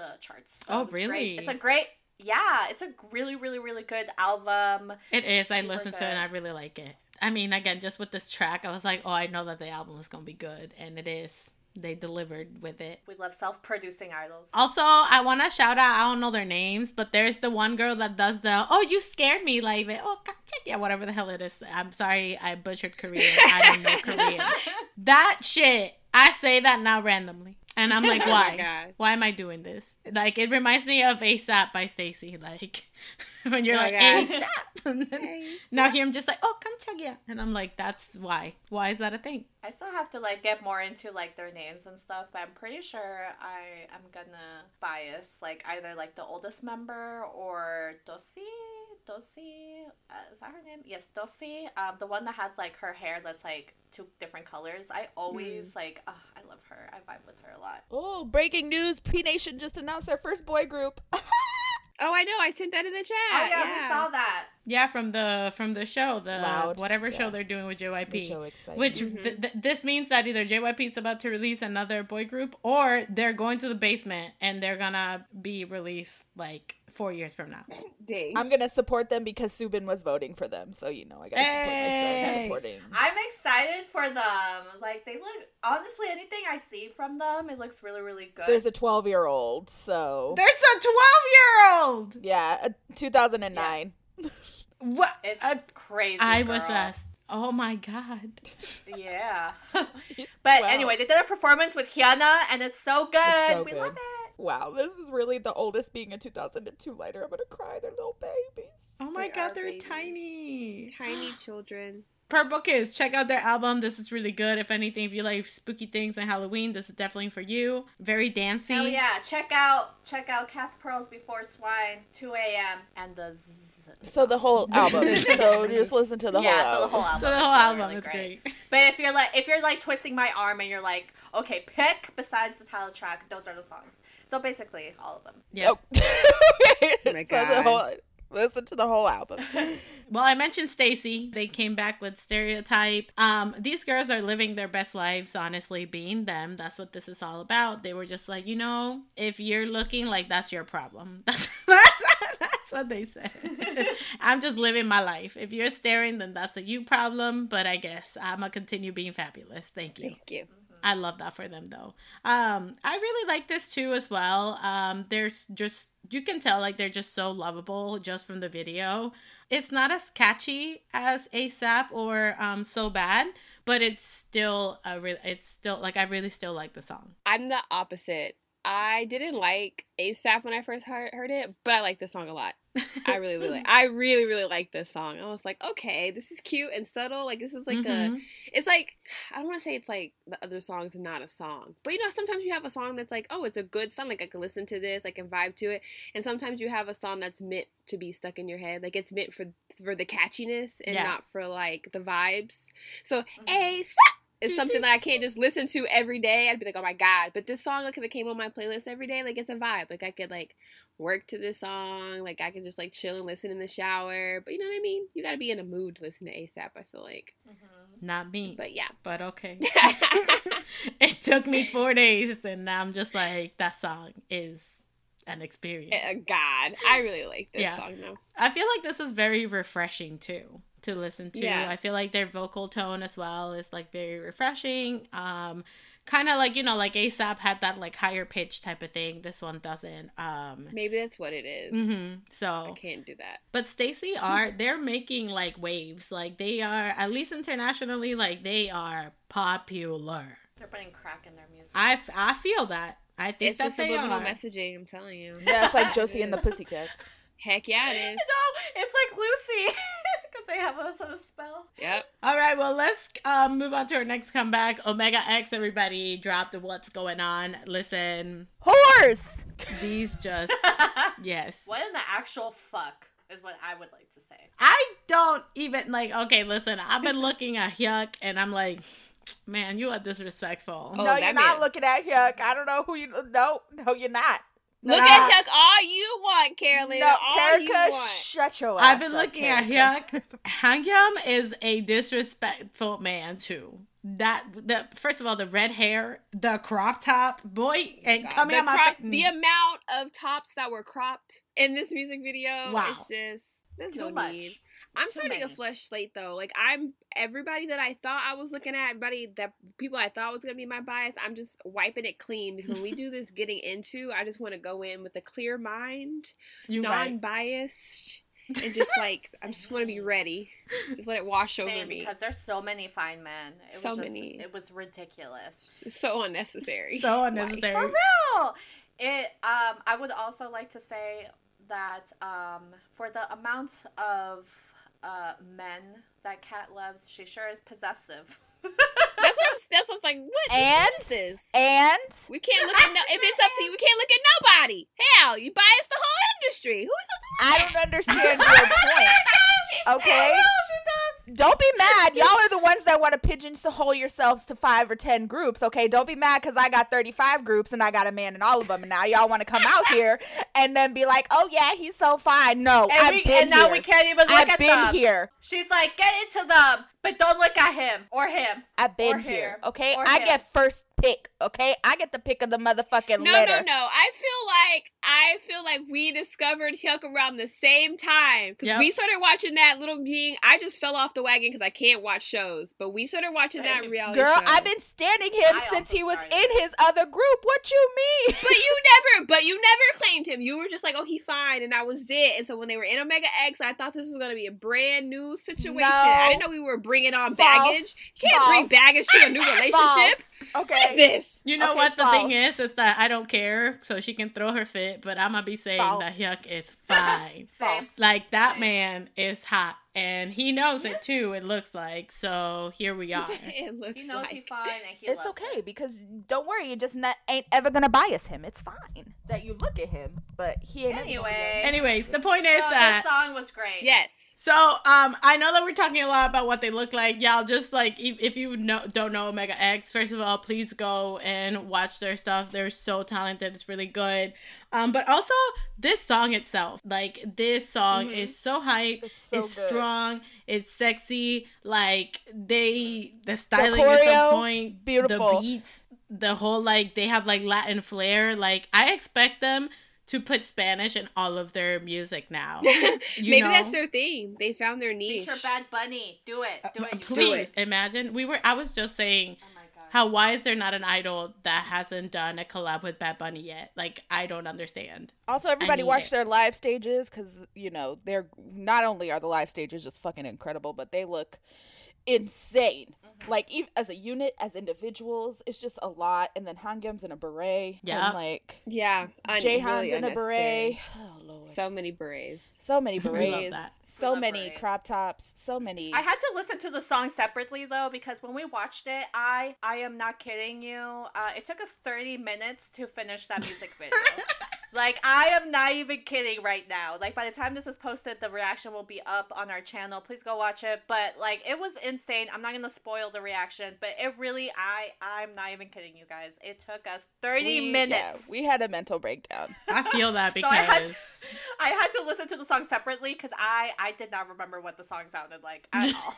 the charts. So Oh, was great. really? It's a great. Yeah, it's a really, really, really good album. It is. I listened to it and. I really like it. I mean, again, just with this track, I was like, oh, I know that the album is going to be good. And it is. They delivered with it. We love self-producing idols. Also, I want to shout out, I don't know their names, but there's the one girl that does the, oh, you scared me, like, the, oh, yeah, whatever the hell it is. I'm sorry, I butchered Korean. I don't know Korean. (laughs) That shit, I say that now randomly. And I'm like, (laughs) Oh why? God. why am I doing this? Like, it reminds me of ASAP by STAYC. Like, (laughs) when you're Oh like, my God. ASAP. And then Hey. now here I'm just like, oh, come check yeah. And I'm like, that's why. Why is that a thing? I still have to like get more into like their names and stuff, but I'm pretty sure I am gonna bias like either like the oldest member or Dosie. Dosie, uh, is that her name? Yes, Dosie. Um, the one that has like her hair that's like two different colors. I always like. Uh, I love her. I vibe with her a lot. Oh, breaking news! P Nation just announced their first boy group. (laughs) Oh, I know. I sent that in the oh, chat. Oh yeah, we saw that. Yeah, from the from the show, the Loud, whatever yeah. show they're doing with JYP. Which so exciting. Which th- mm-hmm. th- this means that either JYP is about to release another boy group, or they're going to the basement and they're gonna be released like four years from now. (laughs) Dang. I'm gonna support them because Subin was voting for them, so you know I gotta support my son supporting. I'm excited for them. Like they look honestly, anything I see from them, it looks really, really good. There's a 12 year old, so There's a twelve year old. yeah, uh, 2009. What? it's Uh, crazy. I was girl. asked. Oh my god. (laughs) Yeah. (laughs) But 12. anyway, they did a performance with Hyuna and it's so good. It's so we good. love it. Wow, this is really the oldest being a 2002 lighter. I'm gonna cry. They're little babies. Oh my They god, they're babies. tiny. Tiny (gasps) children. Purple Kiss, check out their album. This is really good. If anything, if you like spooky things and Halloween, this is definitely for you. Very dancey. Hell yeah. Check out check out Cast Pearls Before Swine, 2 a.m. and the zzz. So the whole (laughs) album. so just listen to the yeah, whole so the album. whole album. So the whole really, album really is great. (laughs) But if you're like if you're like twisting my arm and you're like, okay, pick besides the title track, those are the songs. So basically all of them. Yeah. Oh. (laughs) Oh (laughs) my So the God. whole, listen to the whole album. (laughs) Well, I mentioned STAYC. They came back with Stereotype. Um, these girls are living their best lives, honestly, being them. That's what this is all about. They were just like, you know, if you're looking like that's your problem. That's that's, that's what they said. I'm just living my life. If you're staring, then that's a you problem. But I guess I'm gonna continue being fabulous. Thank you. Thank you. I love that for them though. Um, I really like this too as well. Um, there's just you can tell like they're just so lovable just from the video. It's not as catchy as ASAP or um so bad, but it's still a re- it's still like I really still like the song. I'm the opposite. I didn't like ASAP when I first heard, heard it, but I like this song a lot. I really, really, (laughs) I really, really like this song. I was like, okay, this is cute and subtle. Like this is like a, Mhm. it's like I don't want to say it's like the other songs are not a song, but you know sometimes you have a song that's like, oh, it's a good song. Like I can listen to this, I can vibe to it, and sometimes you have a song that's meant to be stuck in your head. Like it's meant for for the catchiness and Yeah. not for like the vibes. So Mhm. ASAP is something that I can't just listen to every day. I'd be like, oh my god! But this song, like if it came on my playlist every day, like it's a vibe. Like I could like work to this song. Like I could just like chill and listen in the shower. But you know what I mean? You got to be in a mood to listen to ASAP. I feel like. Mhm. Not me, But yeah. but okay. (laughs) (laughs) it took me four days, and I'm just like that song is an experience. Uh, God, I really like this Yeah. song though. I feel like this is very refreshing too to listen to. Yeah. I feel like their vocal tone as well is like very refreshing. Um kind of like, you know, like ASAP had that like higher pitch type of thing. This one doesn't. Um Maybe that's what it is. mhm. I So, can't do that. but STAYC (laughs) are they're making like waves. Like they are at least internationally like they are popular. They're putting crack in their music. I, f- I feel that. I think It's that the they subliminal are. messaging. I'm telling you. yeah, it's like Josie and the (laughs) Pussycats. Heck yeah, it is. no, it's like Lucy (laughs) because they have us on a spell. Yep. All right, well, let's um, move on to our next comeback. Omega X, everybody, dropped what's going on. Listen, Horse. these just, (laughs) yes. what in the actual fuck is what I would like to say. I don't even, like, okay, listen, I've been looking at Hyuk and I'm like, man, you are disrespectful. Oh, no, you're not man. looking at Hyuk. I don't know who you. No, no, you're not. Look Nah. at Hyuk all you want, Carolyn. No, all you Terica, want. shut your ass I've been up, looking at Terica. Hyuk. Hangyeom is a disrespectful man too. That the first of all, the red hair, the crop top, boy, and God, coming the, out my crop- fa- the amount of tops that were cropped in this music video Wow. is just there's Too no much. need. I'm Too starting a many. flesh slate though. Like I'm everybody that I thought I was looking at, everybody that people I thought was gonna be my bias. I'm just wiping it clean because when we do this getting into, I just want to go in with a clear mind, you non-biased, and just like I just want to be (laughs) ready. Just let it wash over me. because there's so many fine men. It So was just, many. It was ridiculous. So unnecessary. (laughs) So unnecessary. For real. It. Um. I would also like to say that um for the amount of uh men that Kat loves, she sure is possessive. That's what I'm, (laughs) that's what's like. What And? is this? And We can't look at no. If it's up to you, we can't look at nobody. Hell, you bias the whole industry. Who I don't understand your point. (laughs) Okay? Don't be mad. Y'all are the ones that want to pigeonhole yourselves to five or ten groups. Okay, don't be mad because I got thirty-five groups and I got a man in all of them. And now y'all want to come out here (laughs) and then be like, "Oh yeah, he's so fine." No, And, I've we, been and now we can't even look I've at been them. here. She's like, get into them, but don't look at him or him. I've been Or here. him. Okay, Or I him. get first pick. Okay, I get the pick of the motherfucking No, litter. no, no. I feel like I feel like we discovered Hyuk around the same time because Yep. we started watching that little being. I just fell off the wagon because I can't watch shows, but we started watching that Same. reality Girl, show. I've been standing him I since he was started. in his other group. What you mean? But you (laughs) never, (laughs) but you never claimed him. You were just like, oh, he fine, and that was it. And so when they were in Omega X, I thought this was gonna be a brand new situation. No. I didn't know we were bringing on False. baggage. You can't bring baggage to a new (laughs) relationship. False. What is Okay. this? You know Okay, what the thing is? Is that I don't care, so she can throw her fit, but I'm gonna be saying that False. Hyuk is fine. (laughs) False. like that man is hot, and he knows it too. It looks like so. Here we (laughs) are. it looks He knows like. he's fine and he It's loves okay it. because don't worry, you just not, ain't ever gonna bias him. It's fine that you look at him, but he ain't. ever gonna be Anyway. Anyways, the point is that the song was great. Yes. So, um, I know that we're talking a lot about what they look like. Y'all just like if, if you know don't know Omega X, first of all, please go and watch their stuff. They're so talented. It's really good. Um, but also this song itself, like this song Mhm. is so hype. It's so it's good. strong. It's sexy. Like they the styling is choreo, on point. beautiful. The beats, the whole like they have like Latin flair. Like I expect them to put Spanish in all of their music now. (laughs) You Maybe that's their theme. They found their niche. Feature Bad Bunny. Do it. Do it. Uh, Please Do it. imagine. We were. I was just saying my god. How why is there not an idol that hasn't done a collab with Bad Bunny yet? Like I don't understand. Also, everybody watch it. their live stages because you know they're not only are the live stages just fucking incredible, but they look insane. Mm-hmm. Like even as a unit, as individuals, it's just a lot. And then Hangyeom's in a beret, Yeah. and like yeah. un- Jaehan's really in a beret. Oh lord, so, So many berets. So many (laughs) love berets, that. so love many berets. crop tops, so many. I had to listen to the song separately though because when we watched it, I I am not kidding you. Uh, it took us 30 minutes to finish that music video. (laughs) like I am not even kidding right now. Like by the time this is posted, the reaction will be up on our channel. Please go watch it. But like it was insane. I'm not gonna spoil the reaction, but it really I I'm not even kidding you guys. It took us 30 We- minutes. yeah, we had a mental breakdown. I feel that (laughs) So because I had to, (laughs) I had to listen to the song separately because I I did not remember what the song sounded like at (laughs) all.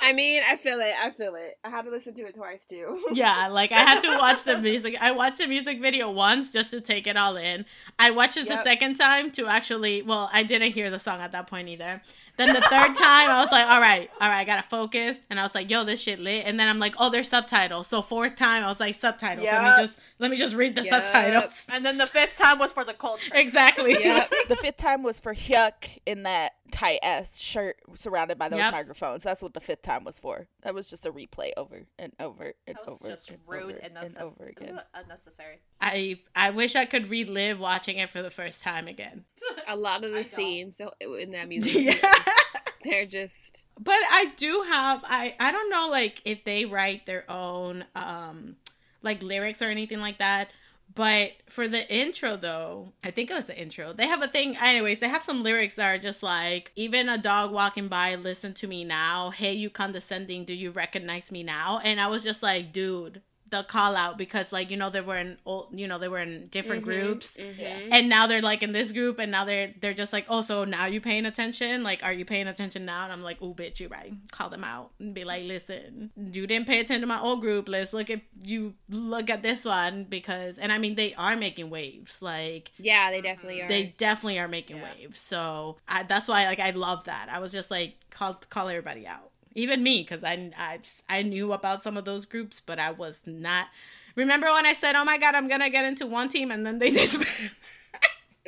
I mean, I feel it. I feel it. I had to listen to it twice too. yeah, like I had to watch the music. I watched the music video once just to take it all in. I watched it the second time to actually. Well, I didn't hear the song at that point either. Then the third time, I was like, all right, all right, I gotta focus. And I was like, yo, this shit lit. And then I'm like, oh, there's subtitles. So fourth time, I was like, subtitles. Let me just let me just read the Yep. subtitles. and then the fifth time was for the culture. Exactly. Yep. (laughs) the fifth time was for Hyuk in that tight ass shirt surrounded by those Yep. microphones. That's what the fifth time was for. That was just a replay over and over and That was over just and rude over and, and over again. unnecessary. I I wish I could relive watching it for the first time again. A lot of the scenes so- in that (laughs) music, yeah. (laughs) they're just. But I do have I I don't know like if they write their own um like lyrics or anything like that. But for the intro though, I think it was the intro. They have a thing anyways, they have some lyrics that are just like even a dog walking by, listen to me now. Hey you condescending, do you recognize me now? And I was just like, dude, the call out because like you know they were in old you know they were in different Mhm, groups. mhm. and now they're like in this group and now they're they're just like oh so now you paying attention? Like are you paying attention now? And i'm like oh bitch you're right. Call them out and be like listen you didn't pay attention to my old group. Let's look at you look at this one because and i mean they are making waves. Like Yeah, they definitely are. they definitely are making Yeah. waves. So I, that's why like i love that. I was just like call call everybody out even me because I, I i knew about some of those groups but i was not remember when i said oh my god i'm gonna get into one team and then they (laughs) disbanded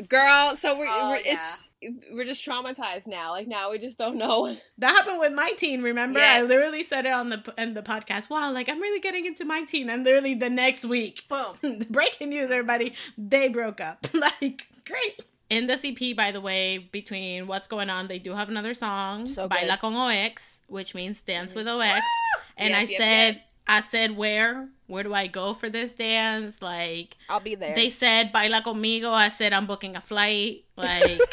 Girl, so we're, Oh, we're it's we're just traumatized now. Like now we just don't know. (laughs) That happened with my teen. Remember, Yeah. I literally said it on the in the podcast. Wow, like I'm really getting into my teen, and literally the next week, Boom. (laughs) breaking news, everybody, they broke up. like great. In the CP, by the way, between what's going on, they do have another song, So "Baila con OX," which means dance with OX. And Yep, I yep, said, yep. I said, where? Where do I go for this dance? Like I'll be there. they said, "Baila conmigo." I said, I'm booking a flight. Like. (laughs)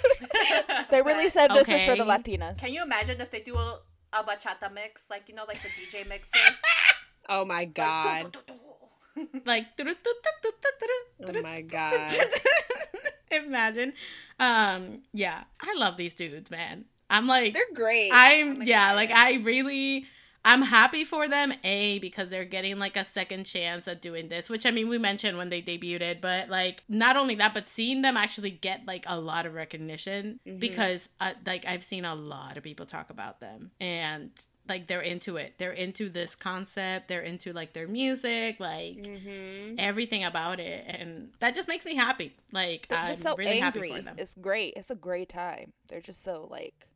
They really said this is for the Latinas. Can you imagine if they do a, a bachata mix, like you know, like the DJ mixes? (laughs) Oh my god. (laughs) like Oh my god. Imagine um yeah i love these dudes man i'm like They're great. i'm I'm yeah like i really i'm happy for them a because they're getting like a second chance at doing this which i mean we mentioned when they debuted but like not only that but seeing them actually get like a lot of recognition Mhm. because uh, like i've seen a lot of people talk about them and like they're into it they're into this concept they're into like their music like hmm everything about it and that just makes me happy like They're i'm just so really angry. happy for them It's great. It's a great time. They're just so like.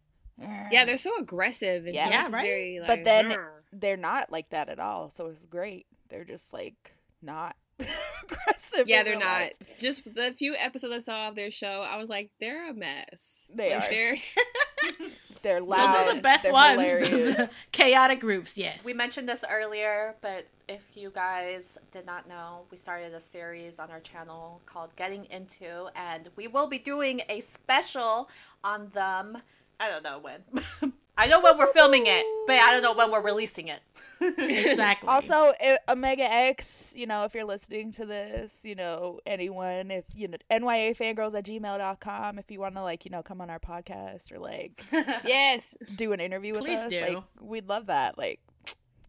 Yeah, they're so aggressive and Yeah. so Yeah, right? very, like, But then- "Grr." they're not like that at all. So it's great. They're just like not (laughs) aggressive. yeah, they're not. life. Just the few episodes I saw of their show, I was like, they're a mess. They Like, are. They're (laughs) They're those are the best they're ones hilarious. (laughs) chaotic groups yes We mentioned this earlier, but if you guys did not know, we started a series on our channel called Getting Into, and we will be doing a special on them. I don't know when. (laughs) I know when we're filming it, but I don't know when we're releasing it. (laughs) exactly Also, i- Omega X, you know, if you're listening to this, you know, anyone, if, you know, NYAfangirls at gmail.com, if you want to, like, you know, come on our podcast or, like, (laughs) yes. do an interview with Please us, do. like, we'd love that. Like,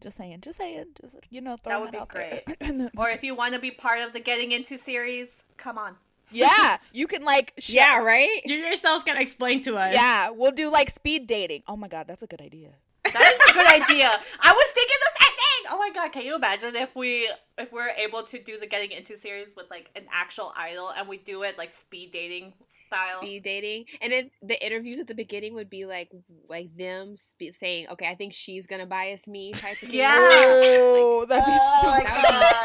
just saying, just saying, just, you know, That throwing would that, be out great. there. or if you want to be part of the Getting Into series, come on. Yeah, (laughs) you can, like, sh- Yeah, right? you yourselves can explain to us Yeah, we'll do, like, speed dating. Oh my God, that's a good idea. That is a good idea. I was thinking the same thing. Oh my god, can you imagine if we if we're able to do the getting into series with like an actual idol and we do it like speed dating style? Speed dating, and then the interviews at the beginning would be like, like them spe- saying, "Okay, I think she's gonna bias me," type of thing. Yeah. Oh, that'd be Oh so my good.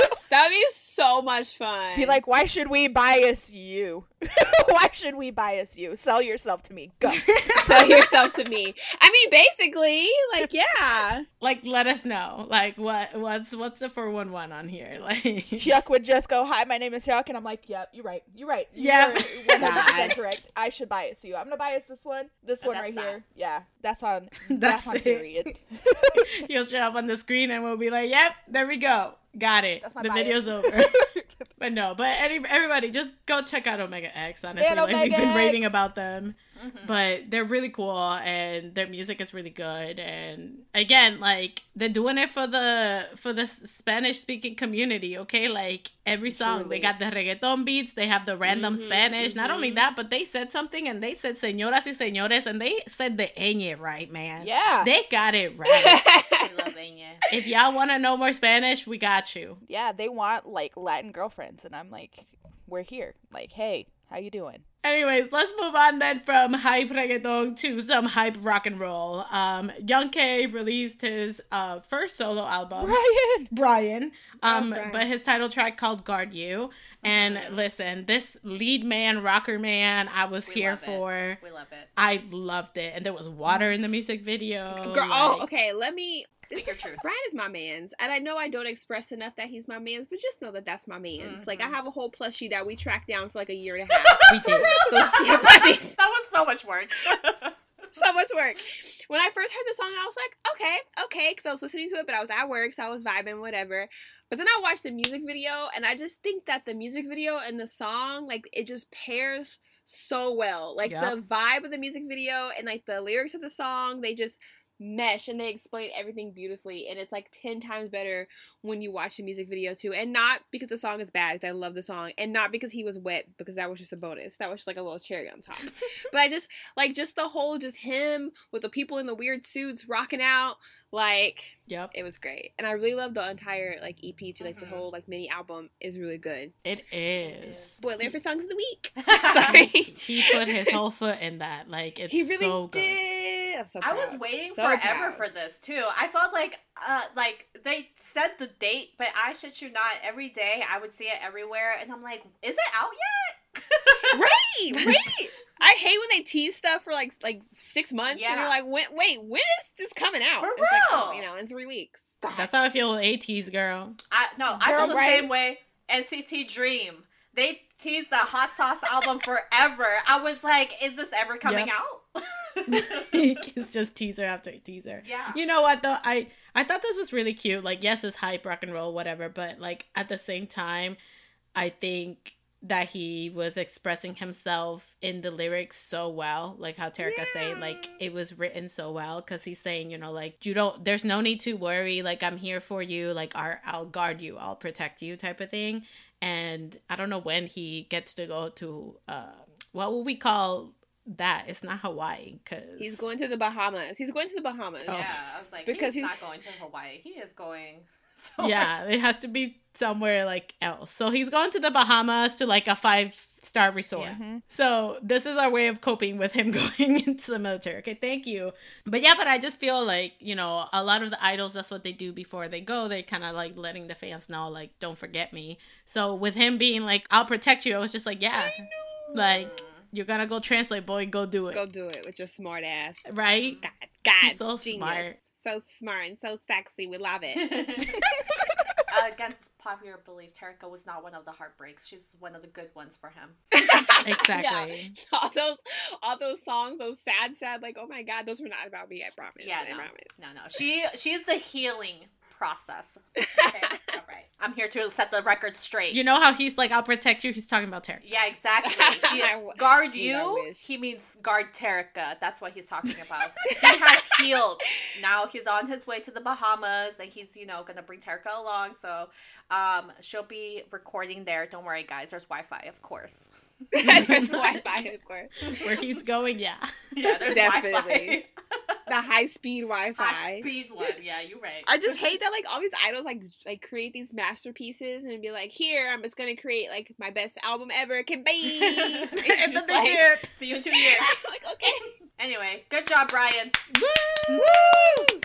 God. That'd be so much fun. Be like, why should we bias you? (laughs) why should we bias you? Sell yourself to me. Go. (laughs) sell yourself to me. I mean, basically, like, yeah. like let us know like what what's what's the 411 on here (laughs) like Hyuk would just go, "Hi, my name is Hyuk," and I'm like, "Yep, you're right. You're right. Yeah, 100 percent (laughs) correct. I should bias you. I'm gonna bias this one. This And one that's right that. here. Yeah, that's on. (laughs) That's That's, on period. he'll show up on the screen and we'll be like yep there we go got it That's my the bias. video's over but no but any, everybody just go check out omega x honestly Stand like we've Omega been raving about them but they're really cool and their music is really good and again like they're doing it for the for the spanish speaking community okay like every song they got the reggaeton beats they have the random Mhm, spanish not only mhm. that but they said something and they said señoras y señores and they said the ñ right man Yeah. they got it (laughs) right We love Anya. if y'all want to know more spanish we got you yeah, they want like Latin girlfriends, and I'm like, we're here. Like, hey, how you doing? Anyways, let's move on then from hype reggaeton to some hype rock and roll. Um, Young K released his uh, first solo album, Brian. Brian, um, Oh, Brian. but his title track called "Guard You." And listen, this lead man, rocker man, I was We here love it. for. We love it. I loved it, and there was water in the music video. Girl, oh, okay. Let me. Speak your (laughs) truth. Brian is my man's, and I know I don't express enough that he's my man's, but just know that that's my man's. Like I Mhm. have a whole plushie that we tracked down for like a year and a (laughs) half. we did. Those plushies. that was so much work. (laughs) so much work. When I first heard the song, I was like, okay, okay, because I was listening to it, but I was at work, so I was vibing, whatever. But then I watched the music video, and I just think that the music video and the song, like, it just pairs so well. Like Yep. the vibe of the music video and like the lyrics of the song, they just mesh and they explain everything beautifully and it's like 10 times better when you watch the music video too and not because the song is bad i love the song and not because he was wet because that was just a bonus that was just like a little cherry on top (laughs) but i just like just the whole just him with the people in the weird suits rocking out like Yep. it was great and i really love the entire like ep too like Mhm. the whole like mini album is really good It is. spoiler for songs of the week (laughs) Sorry. sorry He put his whole foot in that. Like it's he really so good. did i'm so I was waiting So forever proud. for this too. I felt like uh like they said the date, but I shit you not, every day I would see it everywhere and I'm like, is it out yet? (laughs) right right i hate when they tease stuff for like like six months and Yeah. you're like wait wait when is this coming out For It's like, oh, real. you know in three weeks That's how I feel with ATEEZ, girl. I no, I feel the right? same way. NCT Dream. They teased the Hot Sauce album (laughs) forever. I was like, is this ever coming Yep. out? (laughs) (laughs) it's just teaser after teaser. yeah. You know what though? I I thought this was really cute. Like, yes, it's hype, rock and roll, whatever. But like at the same time, I think that he was expressing himself in the lyrics so well like how Terika saying like it was written so well because he's saying you know like you don't there's no need to worry like i'm here for you like our, i'll guard you i'll protect you type of thing and i don't know when he gets to go to uh what would we call that it's not hawaii because he's going to the bahamas he's going to the bahamas Oh. Yeah, I was like, Because because he's, he's- not going to Hawaii. He is going. (laughs) So yeah it has to be somewhere like else. So he's going to the bahamas to like a five star resort. Mhm. so this is our way of coping with him (laughs) going into the military. Okay thank you. But yeah but i just feel like you know a lot of the idols that's what they do before they go. They kind of like letting the fans know like don't forget me. So with him being like i'll protect you i was just like yeah. Like you're gonna go translate boy. Go do it. Go do it with your smart ass. Right? God god He's so genius. smart. So smart and so sexy we love it uh, (laughs) (laughs) against popular belief, Terika was not one of the heartbreaks. She's one of the good ones for him. (laughs) exactly all those all those songs those sad sad like oh my god those were not about me i promise Yeah, i no, promise no, no. She she's the healing process. Okay, all right. I'm here to set the record straight. you know how he's like i'll protect you he's talking about terry yeah, exactly. (laughs) He- guard Gee, you. He means guard Terika. That's what he's talking about. (laughs) he has healed. Now he's on his way to the Bahamas, and he's you know gonna bring Terika along. So, um, she'll be recording there. Don't worry, guys. There's Wi-Fi, of course. (laughs) there's wi-fi of course where he's going yeah Yeah, there's Definitely. Wi-Fi. (laughs) the high speed wi-fi High speed one. Yeah, you're right. I just hate that like all these idols like like create these masterpieces and be like, here I'm just gonna create like my best album ever can be. (laughs) And It's just then like, here. See you in two years. like okay. Anyway, good job, Brian. Woo! Woo!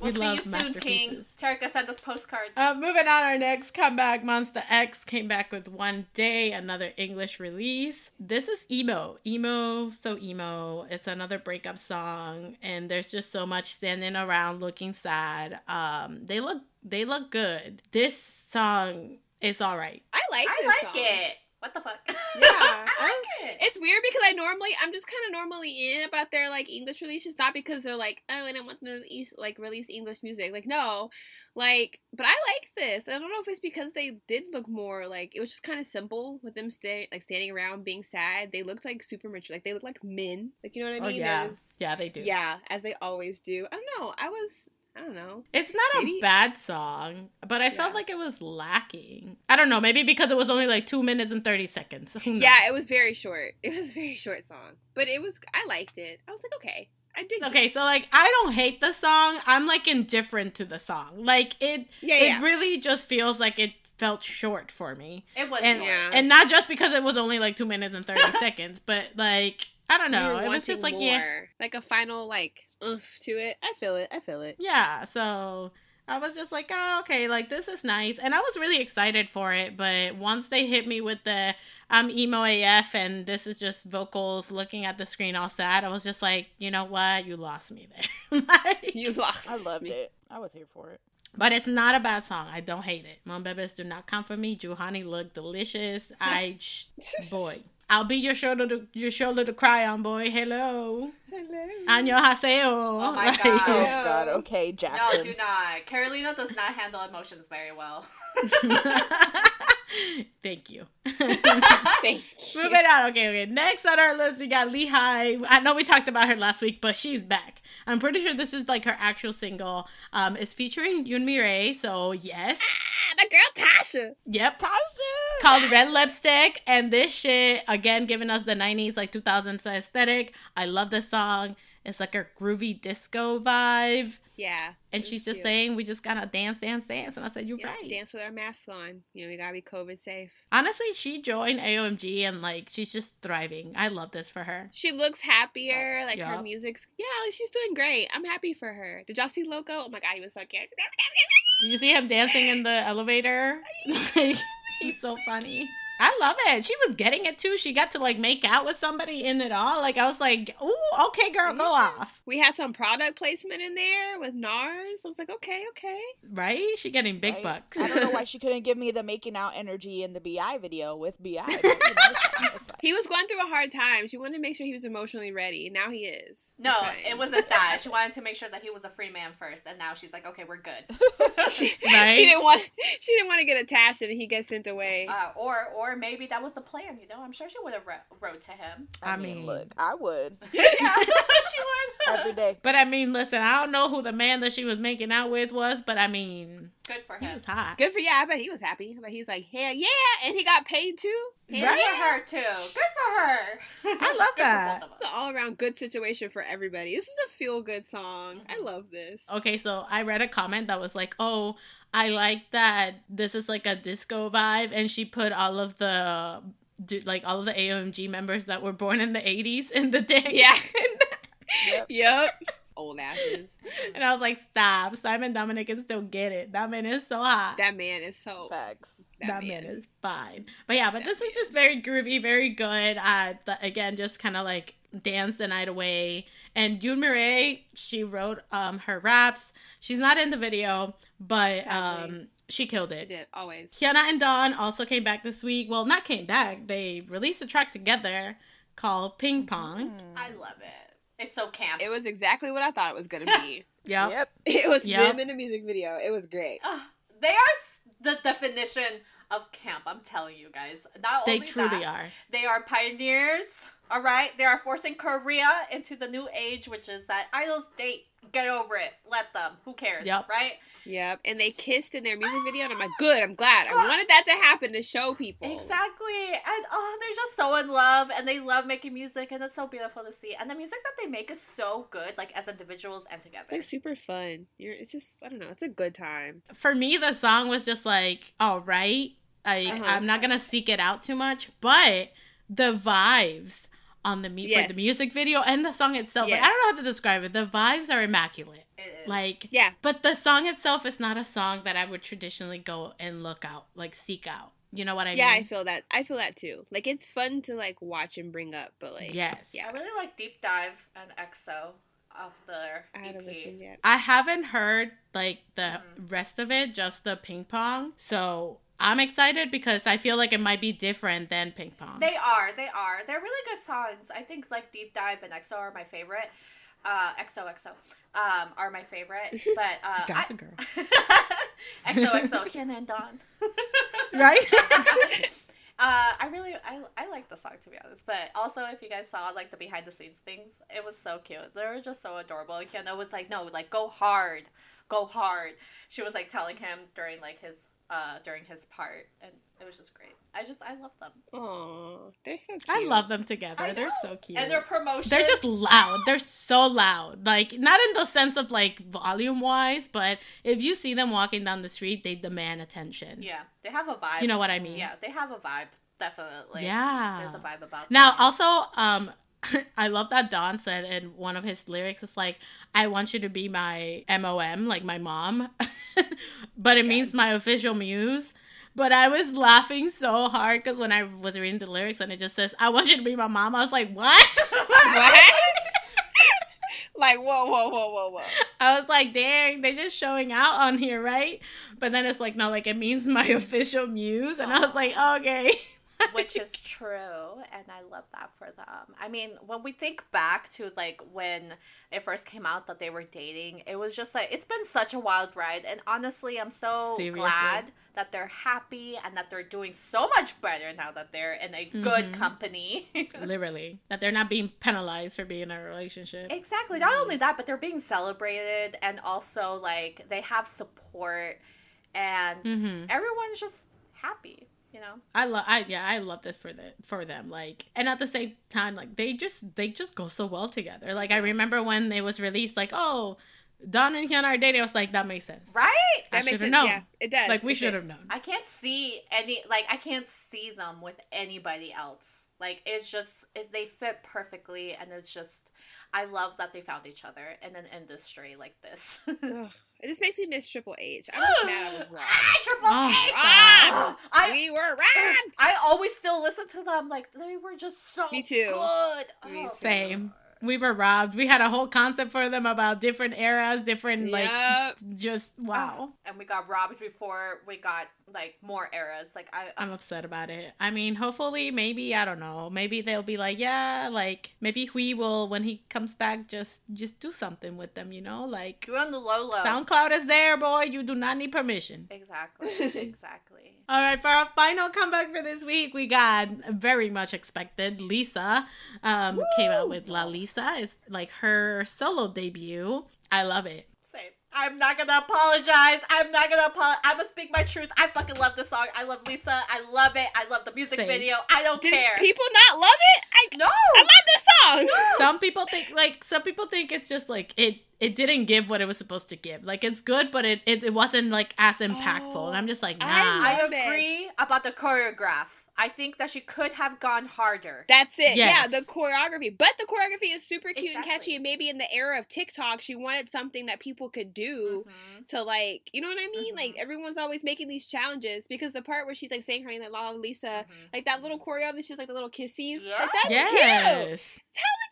We'll We see love you soon, King. masterpieces. Terika sent us postcards. Uh, moving on, our next comeback, MONSTA X came back with One Day, another English release. This is emo, emo, so emo. It's another breakup song, and there's just so much standing around looking sad. Um, they look, they look good. This song is all right. I like I this like song. it. What the fuck? Yeah, (laughs) I I- like it. It's weird because I normally I'm just kind of normally in about their like English releases, not because they're like oh I don't want them to release like release English music. Like no, like but I like this. I don't know if it's because they did look more like it was just kind of simple with them stay like standing around being sad. They looked like super mature, like they look like men. Like you know what I mean? Oh mean? yeah, was- yeah, they do. yeah, as they always do. I don't know. I was I don't know. It's not Maybe- a bad song, but I felt like it was lacking. I don't know, maybe because it was only like two minutes and thirty seconds. (laughs) Yeah, it was very short. It was a very short song, but it was. I liked it. I was like, okay, I did. Okay, so like I don't hate the song. I'm like indifferent to the song. Like it Yeah, it yeah. really just feels like it felt short for me. It was And. Yeah. and not just because it was only like 2 minutes and 30 (laughs) seconds, but like I don't know. were It was just like wanting yeah. like a final like oof to it. I feel it. I feel it. Yeah, so I was just like, "Oh, okay, like this is nice." And I was really excited for it, but once they hit me with the I'm emo AF and this is just vocals looking at the screen all sad, I was just like, "You know what? You lost me there." (laughs) like, You lost. I loved me. it. I was here for it. But it's not a bad song. I don't hate it. Mon Bebes do not come for me. Juhani look delicious. I, (laughs) sh- boy. I'll be your shoulder to your shoulder to cry on, boy. Hello. Hello. Año haseo. Oh my Like- God. Oh Yeah. God. Okay, Jackson. No, Jackson. do not. Carolina does not handle emotions very well. (laughs) (laughs) (laughs) Thank you. (laughs) Thank you. Moving on. Okay, okay. Next on our list, we got Lee Hi. I know we talked about her last week, but she's back. I'm pretty sure this is like her actual single. Um, it's featuring Yoon Mi so yes. Ah, my girl Tasha. Yep. Tasha. Called Red Lipstick, and this shit again giving us the 90s, like 2000s aesthetic. I love this song. It's like a groovy disco vibe. Yeah. And she's just cute. saying, we just gotta dance, dance, dance. And I said, You're Yeah, right. Dance with our masks on. You know, we gotta be COVID safe. Honestly, she joined AOMG and like she's just thriving. I love this for her. She looks happier. Like her music's yeah, like, she's doing great. I'm happy for her. Did y'all see Loco? Oh my god, he was so cute. Did you see him dancing in the elevator? (laughs) (laughs) Like, he's so funny. I love it. She was getting it too. She got to like make out with somebody in it all. Like I was like, "Ooh, okay, girl, go off." We had some product placement in there with NARS. I was like, okay, okay. Right? She getting big Right? bucks. I don't know why she couldn't give me the making out energy in the B.I video with B.I. But, you know, it's fine, it's fine. He was going through a hard time. She wanted to make sure he was emotionally ready. Now he is. No, it wasn't that. (laughs) She wanted to make sure that he was a free man first, and now she's like, okay, we're good. (laughs) she, (laughs) Right? she didn't want. She didn't want to get attached and he gets sent away. Uh, or, or maybe that was the plan. You know, I'm sure she would have wrote, wrote to him. I, I mean, mean- look, I would yeah, she would. every day. But I mean, listen, I don't know who the man that she was making out with was, but I mean, Good for him. he was hot. Good for yeah. I bet he was happy. But he's like, hell yeah, and he got paid too. Hell Good Right? for her too. Good for her. (laughs) I love Good that. both of us. It's an all around good situation for everybody. This is a feel good song. I mm-hmm. love this. Okay, so I read a comment that was like, "Oh, I like that this is like a disco vibe," and she put all of the do- like all of the AOMG members that were born in the '80s in the day. Yeah. (laughs) Yep. yep. Old asses. (laughs) and I was like, "Stop! Simon Dominic can still get it. That man is so hot. That man is so. Facts. That, man. is fine." But yeah, but this is just very groovy, very good. Uh, th- again, just kind of like dance the night away. And Yoon Mi-rae, she wrote um her raps. She's not in the video, but Sadly. um she killed She it. did always. Hyuna and Dawn also came back this week. Well, not came back. They released a track together called Ping Pong. I love it. It's so camp. It was exactly what I thought it was gonna be. (laughs) (laughs) Yep. Yep. it was Yep. them in a music video. It was great. Ugh, they are the definition of camp. I'm telling you guys. Not They only truly that, are. They are pioneers. All right, they are forcing Korea into the new age, which is that idols date. Get over it. Let them. Who cares? Yep. Right? Yep. And they kissed in their music video, and I'm like, (gasps) good. I'm glad. I wanted that to happen to show people. Exactly. And oh, they're just so in love and they love making music and it's so beautiful to see. And the music that they make is so good, like as individuals and It's together. like super fun. You're. It's just. I don't know. It's a good time. For me, the song was just like, all right. I, Uh-huh. I'm not going to seek it out too much, but the vibes on the, mu- for Yes. the music video and the song itself, like, I don't know how to describe it. The vibes are immaculate. It is. Like, Yeah. but the song itself is not a song that I would traditionally go and look out, like seek out. You know what I mean? yeah, I feel that. I feel that too. Like it's fun to like watch and bring up, but like yes. Yeah. I really like Deep Dive and EXO off their I haven't EP. yet. I haven't heard like the Mm-hmm. rest of it, just the ping pong. So I'm excited because I feel like it might be different than ping pong. They are, they are. They're really good songs. I think like Deep Dive and EXO are my favorite. Uh, EXO, um, are my favorite. (laughs) But uh, Gossip I- Girl. (laughs) Hyun (laughs) and Dawn. right? Uh, I really I, I like the song to be honest, but also if you guys saw like the behind the scenes things, it was so cute. They were just so adorable. Hyuna was like, "No, like go hard, go hard." She was like telling him during like his uh during his part, and it was just great. I just I love them, Oh, they're so cute. I love them together. They're so cute. and their promotions. They're just loud. They're so loud. Like not in the sense of like volume wise, but if you see them walking down the street, they demand attention. yeah, they have a vibe. You know what I mean? Yeah, they have a vibe. Definitely. Yeah. There's a vibe about Them. Now, them. also, um, (laughs) I love that Dawn said in one of his lyrics, it's like, I want you to be my MOM, like my mom, (laughs) but it means my official muse. But I was laughing so hard because when I was reading the lyrics and it just says, I want you to be my mom, I was like, what? What? (laughs) like whoa, whoa, whoa, whoa, whoa. I was like, dang, they're just showing out on here, right? But then it's like, no, like it means my official muse. And I was like, okay. (laughs) which is true and i love that for them i mean when we think back to like when it first came out that they were dating it was just like it's been such a wild ride and honestly i'm so Seriously. glad that they're happy and that they're doing so much better now that they're in a good Mhm. company (laughs) Literally. That they're not being penalized for being in a relationship. exactly not only that but they're being celebrated and also like they have support and hmm everyone's just happy you know I love I yeah, I love this for the for them. Like and at the same time, like they just they just go so well together. Like I remember when it was released, like, oh, Dawn and Hyun are dating, I was like, that makes sense. right I should have known. Yeah, it does. Like we should have known. I can't see any like I can't see them with anybody else. Like it's just it, they fit perfectly, and it's just I love that they found each other in an industry like this. (laughs) Ugh, it just makes me miss Triple H. I'm just mad I was (gasps) wrong. ah, Triple Oh, H! stop. I we were robbed. I always still listen to them. Like they were just so Me too. good. Me Oh. Same. We were robbed. We had a whole concept for them about different eras, different like Yep. just oh, wow. And we got robbed before we got like more eras. Like I, I'm upset about it. I mean, hopefully, maybe I don't know. Maybe they'll be like, yeah, like maybe we will when he comes back, just just do something with them, you know, like do on the low low. SoundCloud is there, boy. You do not need permission. exactly. (laughs) Exactly. All right, for our final comeback for this week, we got very much expected. Lisa um, came out with Lalisa. It's like her solo debut. I love it. Same. I'm not gonna apologize. I'm not gonna apologize. I'm gonna speak my truth. I fucking love this song. I love Lisa. I love it. I love the music Same. video. I don't Did care. people not love it? I, no. I love this song. No. Some people think like some people think it's just like it it didn't give what it was supposed to give. Like it's good, but it it, it wasn't like as impactful. Oh, and I'm just like, nah. I I love it. agree about the choreograph. I think that she could have gone harder. That's it. Yes. Yeah, the choreography. But the choreography is super cute and catchy. And maybe in the era of TikTok, she wanted something that people could do Mhm. to like, you know what I mean? Mhm. Like everyone's always making these challenges because the part where she's like saying her name, like La La Lisa, Mhm. like that little choreo, and she's like the little kissies. Yeah. Like that's cute. yes.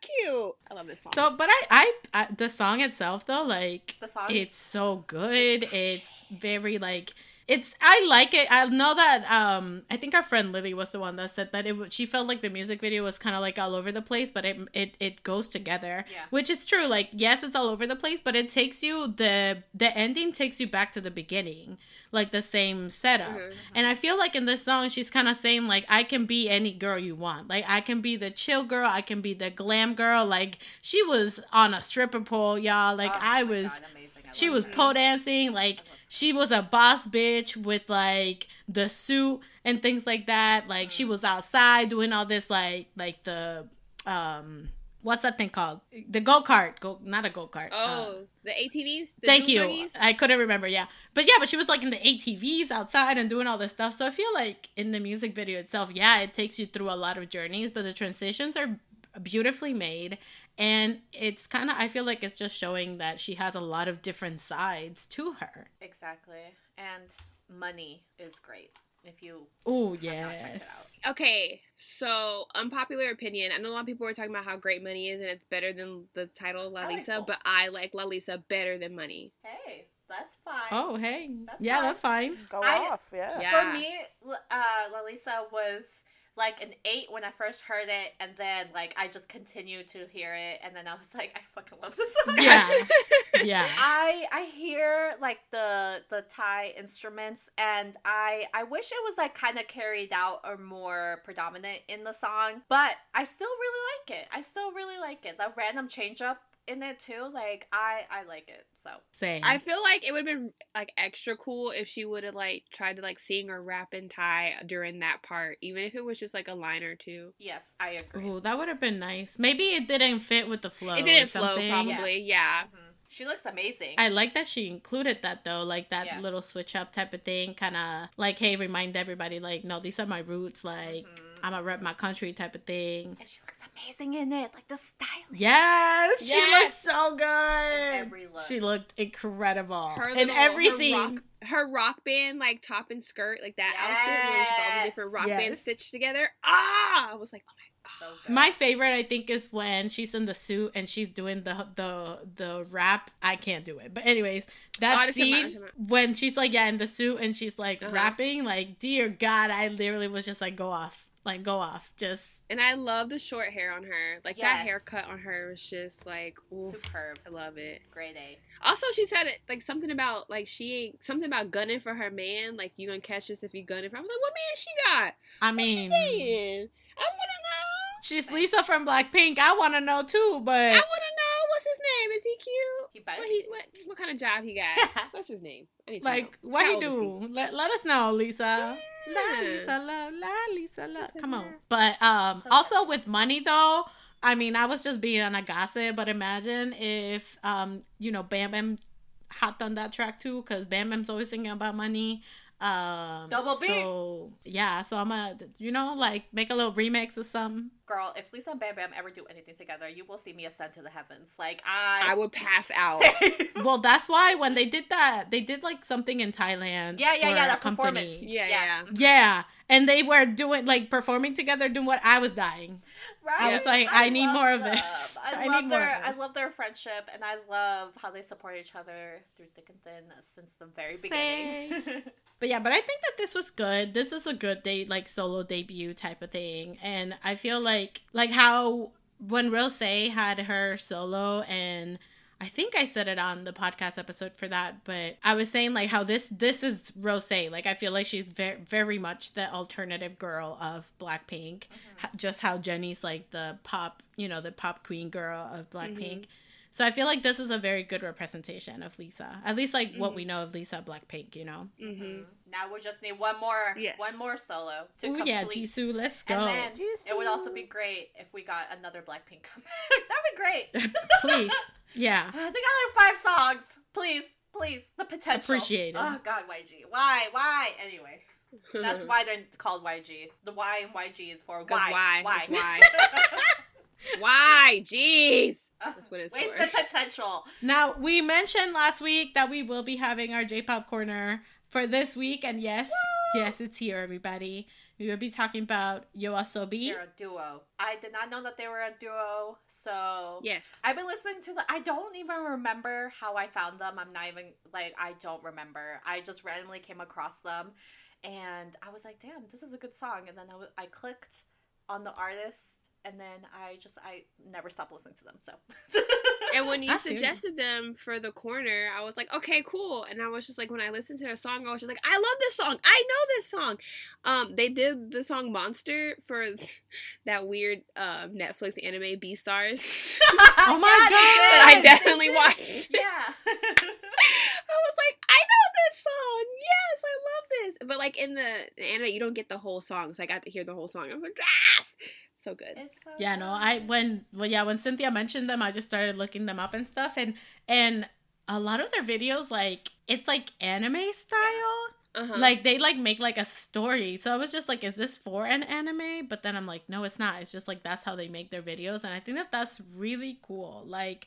Cute. I love this song. So, but I, I, I, the song itself though, like The song. it's so good. It's very like it's. I like it. I know that. Um, I think our friend Lily was the one that said that it. She felt like the music video was kind of like all over the place, but it it it goes together. Yeah. Which is true. Like yes, it's all over the place, but it takes you the the ending takes you back to the beginning, like the same setup. Mhm. And I feel like in this song, she's kind of saying like, I can be any girl you want. Like I can be the chill girl, I can be the glam girl. Like she was on a stripper pole, y'all. Like Oh I was. God. She was pole dancing, like she was a boss bitch with like the suit and things like that. Like she was outside doing all this, like like the um, what's that thing called? The go kart, go not a go kart. oh, the ATVs? The Thank you. buggies? I couldn't remember. Yeah, but yeah, but she was like in the ATVs outside and doing all this stuff. So I feel like in the music video itself, yeah, it takes you through a lot of journeys, but the transitions are beautifully made, and it's kind of I feel like it's just showing that she has a lot of different sides to her. Exactly. And money is great. If you Oh not yes. checked it out. Okay, so unpopular opinion. I know a lot of people are talking about how great money is and it's better than the title La I like Lisa, but I like Lalisa better than money. hey, that's fine. Oh hey, That's yeah, fine. that's fine. Go I- off, yeah. Yeah. For me, L- uh, Lalisa was like an eight when I first heard it, and then like I just continued to hear it, and then I was (laughs) like, I fucking love this song. Yeah, (laughs) yeah. I I hear like the the Thai instruments and I I wish it was like kind of carried out or more predominant in the song, but I still really like it. I still really like it. The random change up in it too, like I I like it. So Same. I feel like it would have been like extra cool if she would have like tried to like sing or rap and Thai during that part, even if it was just like a line or two. yes, I agree. Ooh, that would have been nice. Maybe it didn't fit with the flow. it didn't flow, probably. Yeah. Mhm. She looks amazing. I like that she included that though, like that Yeah. little switch up type of thing, kind of like, hey, remind everybody, like, no, these are my roots, like, Mhm. I'm a rep my country type of thing. and she looks amazing. amazing in it. Like the styling. Yes, she Yes. looked so good. every look. She looked incredible Her in little- every her scene. rock, her rock band like top and skirt, like that outfit where all the different rock Yes. bands stitched together. Ah, I was like, oh my So god. My favorite, I think, is when she's in the suit and she's doing the the the rap. I can't do it, but anyways, Oh, that understand what- I scene understand when she's like, yeah, in the suit and she's like Uh-huh. rapping, like, dear God, I literally was just like, go off, like, go off, just And I love the short hair on her. Like that haircut on her was just like, ooh, Superb. I love it. Great A. Also, she said it like something about like she ain't something about gunning for her man. Like you gonna catch this if you gunning for. I was like, what man she got? I What's she mean. I wanna know. she's Lisa from Blackpink. I want to know too, but I wanna know what's his name. Is he cute? He What, he, what, what kind of job he got? (laughs) what's his name? I need to like, know. what How he old is do? Let, let us know, Lisa. La. Lisa love, la Lisa love. Come on. But um, So also with money though, I mean, I was just being on a gossip, but imagine if um, you know, Bam Bam hopped on that track too, because Bam Bam's always singing about money. Um, Double beat. So yeah, so I'm gonna, you know, like make a little remix or something. Girl, if Lisa and Bam Bam ever do anything together, you will see me ascend to the heavens. Like I, I would pass out. well, that's why when they did that, they did like something in Thailand. yeah, yeah, for yeah. That company. performance. Yeah, yeah. Yeah, and they were doing like performing together, doing what I was dying. Right? I was like, I need love more of this. (laughs) I, I love need more their, of I love their friendship, and I love how they support each other through thick and thin since the very beginning. (laughs) But yeah, but I think that this was good. This is a good day, like solo debut type of thing, and I feel like like like how when Rosé had her solo and. I think I said it on the podcast episode for that, but I was saying like how this this is Rosé. Like I feel like she's very very much the alternative girl of Blackpink. Mm-hmm. H- Just how Jennie's like the pop, you know, the pop queen girl of Blackpink. Mm-hmm. So I feel like this is a very good representation of Lisa. At least like what mm-hmm. we know of Lisa Blackpink, you know. Now we just need one more, Yes. one more solo to Oh complete. yeah, Jisoo, let's go. And then it would also be great if we got another Blackpink comeback. (laughs) That'd be great. (laughs) Please. Yeah. they got like five songs. Please, please. The potential. Appreciate it. Oh God, YG. Why? Why? Anyway, that's (laughs) why they're called YG. The Y in YG is for why. why? Why? Why? why? Jeez. Uh, that's what it's Wasted for. The potential. Now we mentioned last week that we will be having our J-pop corner for this week, and yes, yes, it's here, everybody. We will be talking about Yoasobi. They're a duo. I did not know that they were a duo. So Yes. I've been listening to the. I don't even remember how I found them. I'm not even like I don't remember. I just randomly came across them, and I was like, "Damn, this is a good song." And then I, w- I clicked on the artist, and then I just I never stopped listening to them. So And when you I feel you. suggested them for the corner, I was like, okay, cool. And I was just like, when I listened to their song, I was just like, I love this song. I know this song. Um, they did the song Monster for (laughs) that weird uh, Netflix anime Beastars. (laughs) Oh my (laughs) Yeah, they God. I definitely watched. Yeah. I was like, I know this song. Yes, I love this. But like in the, the anime, you don't get the whole song, so I got to hear the whole song. I was like, yes, so good. It's so Yeah, no. I when well yeah, when Cynthia mentioned them, I just started looking them up and stuff and and a lot of their videos like it's like anime style. Uh-huh. Like they like make like a story. So I was just like is this for an anime? But then I'm like no, it's not. It's just like that's how they make their videos and I think that that's really cool. Like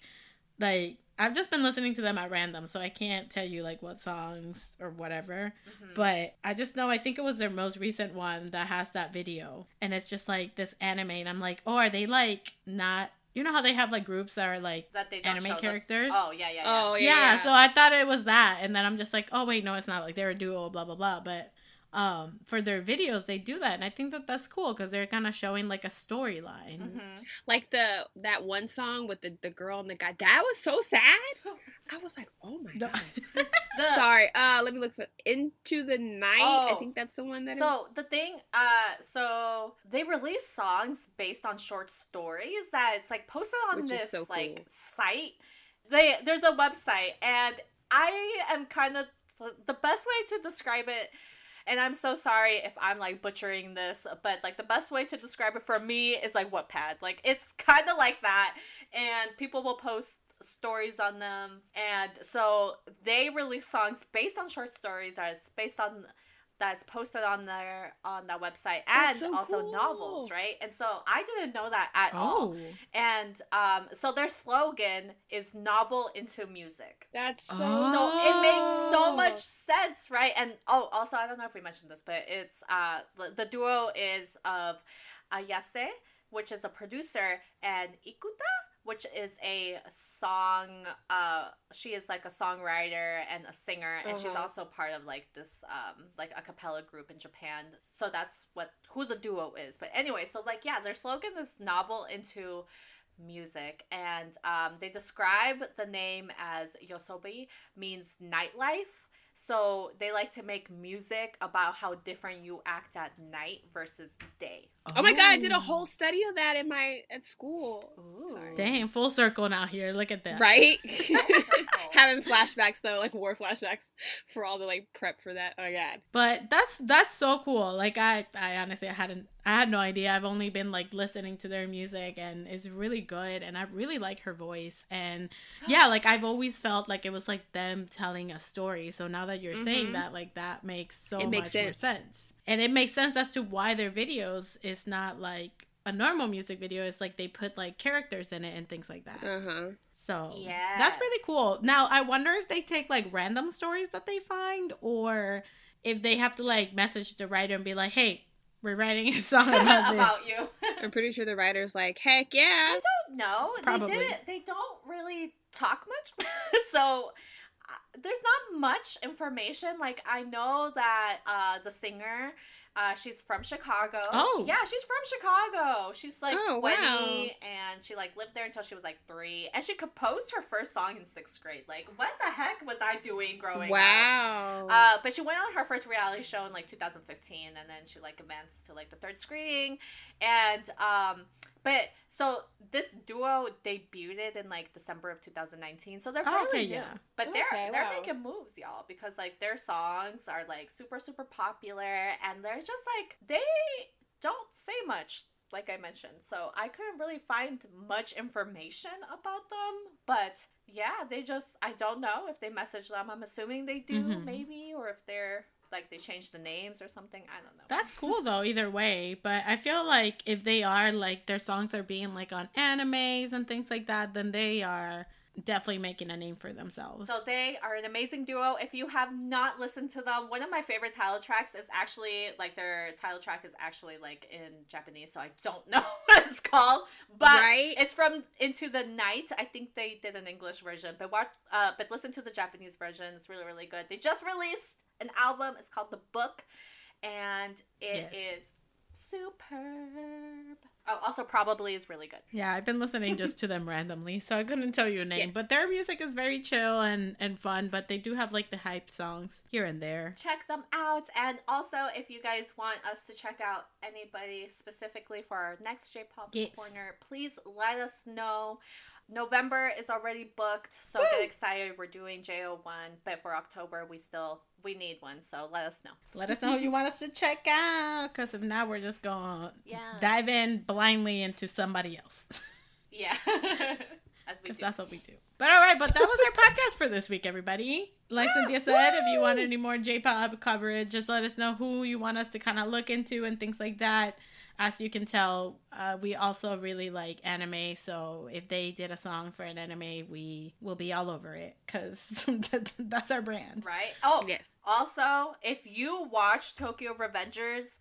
like I've just been listening to them at random, so I can't tell you like what songs or whatever. Mhm. But I just know I think it was their most recent one that has that video. And it's just like this anime and I'm like, "Oh, are they like not you know how they have like groups that are like that they anime show them- characters? Oh yeah, yeah, yeah. oh yeah, yeah, yeah. so I thought it was that and then I'm just like, "Oh, wait, no, it's not. Like they're a duo, blah blah blah." But um for their videos they do that and I think that that's cool cuz they're kind of showing like a storyline. Mhm. like the that one song with the, the girl and the guy. That was so sad. (laughs) I was like, oh my The- god. (laughs) The- Sorry. Uh, let me look for Into the Night. I Oh. think that's the one that. is- So the thing, uh, so they release songs based on short stories that it's like posted on Which this so like site. They there's a website, and I am kind of the best way to describe it. And I'm so sorry if I'm like butchering this, but like the best way to describe it for me is like Wattpad. Like it's (laughs) kind of like that, and people will post stories on them, and so they release songs based on short stories. It's based on that's posted on their on that website and so also cool. novels, right? And so I didn't know that at all. Oh. And um, so their slogan is novel into music. That's so. Oh. So it makes so much sense, right? And oh, also I don't know if we mentioned this, but it's uh the, the duo is of Ayase, which is a producer, and Ikuta, which is a song. Uh, she is like a songwriter and a singer, and she's Uh-huh. also part of like this um like a cappella group in Japan. So that's what who the duo is. But anyway, so like yeah, their slogan is novel into music and um, they describe the name as Yoasobi means nightlife so they like to make music about how different you act at night versus day Oh my god! I did a oh. whole study of that in my at school. Ooh. Sorry. Dang, full circle now here. Look at that. Right? (laughs) (laughs) Having flashbacks though, like war flashbacks for all the like prep for that. Oh my god. But that's that's so cool. Like I I honestly I hadn't I had no idea. I've only been like listening to their music and it's really good and I really like her voice. And (gasps) yeah, like I've always felt like it was like them telling a story. So now that you're saying Mhm. that, like that makes so It much makes more sense. sense. And it makes sense as to why their videos is not like a normal music video. It's like they put like characters in it and things like that. Uh huh. So that's really cool. Now I wonder if they take like random stories that they find, or if they have to like message the writer and be like, "Hey, we're writing a song about (laughs) this." about you (laughs) I'm pretty sure the writer's like, heck yeah. no Probably. they didn't they don't really talk much (laughs) so uh, there's not much information like i know that uh the singer uh, she's from Chicago. Oh. yeah, she's from Chicago. She's like Oh, twenty, wow. and she like lived there until she was like three, and she composed her first song in sixth grade. Like, what the heck was I doing growing up? Wow. Uh, but she went on her first reality show in like 2015, and then she like advanced to like the third screening, and um, but so this duo debuted in like December of 2019, so they're Oh, fairly okay, new. yeah. But they're Okay, they're wow. making moves, y'all, because like their songs are like super super popular, and they're just like they don't say much. Like I mentioned, so I couldn't really find much information about them, but yeah, they just I don't know if they message them. I'm assuming they do, Mhm. maybe, or if they're like they changed the names or something. I don't know. That's cool though, either way. But I feel like if they are like their songs are being like on animes and things like that, then they are definitely making a name for themselves. So they are an amazing duo. If you have not listened to them, one of my favorite title tracks is actually like their title track is actually like in Japanese, so I don't (laughs) know what it's called, but Right? it's from Into the Night. I think they did an English version, but watch, uh, but listen to the Japanese version. It's really really good. They just released an album. It's called The Book, and it is Yes. superb. Oh, also probably is really good. Yeah, I've been listening just to them randomly, so I couldn't tell you a name. Yes. But their music is very chill and, and fun, but they do have like the hype songs here and there. check them out. And also, if you guys want us to check out anybody specifically for our next J pop Yes. corner, please let us know. November is already booked, so get excited. We're doing JO1, but for October, we still we need one, so let us know. Let us know who you want us to check out, because if not, we're just going to Yeah. dive in blindly into somebody else. (laughs) Yeah. (laughs) As we Because do. that's what we do. But all right, but that was our podcast for this week, everybody. Like Cynthia said, if you want any more J-pop coverage, just let us know who you want us to kind of look into and things like that. As you can tell, uh, we also really like anime, so if they did a song for an anime, we will be all over it because (laughs) that's our brand. Right? Oh, Yes. also, if you watch Tokyo Revengers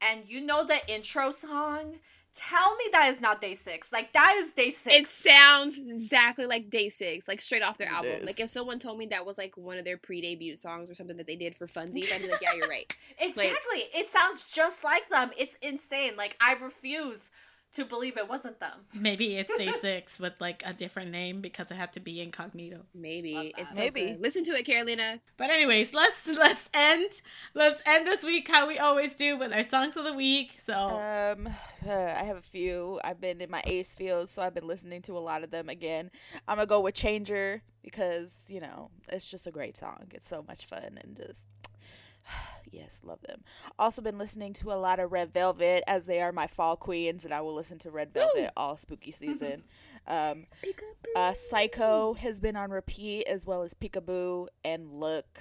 and you know the intro song, tell me that is not DAY6. Like, that is DAY6. It sounds exactly like DAY6, like straight off their It album. is. Like if someone told me that was like one of their pre-debut songs or something that they did for funsies, I'd be like, yeah, you're right. (laughs) Exactly. it sounds just like them. It's insane. Like I refuse to believe it wasn't them. Maybe it's DAY6 with like a different name because it had to be incognito. Maybe it's so Maybe. good. Listen to it, Carolina. But anyways, let's let's end let's end this week how we always do with our songs of the week. So Um, uh, (sighs) I have a few. I've been in my A.C.E fields, so I've been listening to a lot of them again. I'm gonna go with Changer because you know it's just a great song. It's so much fun and just yes, love them. Also been listening to a lot of Red Velvet as they are my fall queens, and I will listen to Red Velvet all spooky season. um, uh, Psycho has been on repeat as well as Peekaboo and Look.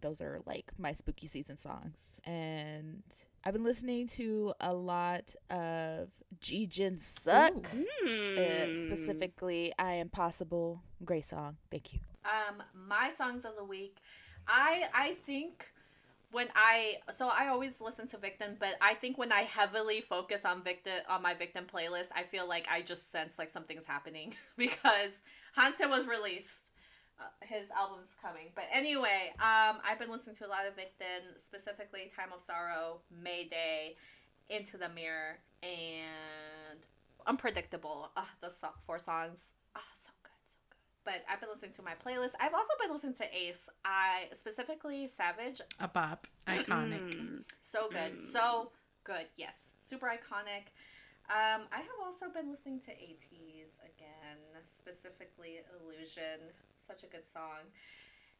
those are like my spooky season songs. And I've been listening to a lot of Ji Jin Suck. Hmm. Uh, specifically, I Am Possible. Great song. Thank you. Um, my songs of the week. I I think when I so I always listen to VICTON, but I think when I heavily focus on VICTON on my VICTON playlist, I feel like I just sense like something's happening (laughs) because Hansen was released. Uh, his album's coming, but anyway, um, I've been listening to a lot of VICTON, specifically "Time of Sorrow," "Mayday," "Into the Mirror," and "Unpredictable." Uh, those four songs, ah, so good, so good. But I've been listening to my playlist. I've also been listening to A.C.E. I specifically Savage. A bop. Iconic. Mm. So good, so good. Yes, super iconic. Um, I have also been listening to ATEEZ again, specifically Illusion. Such a good song.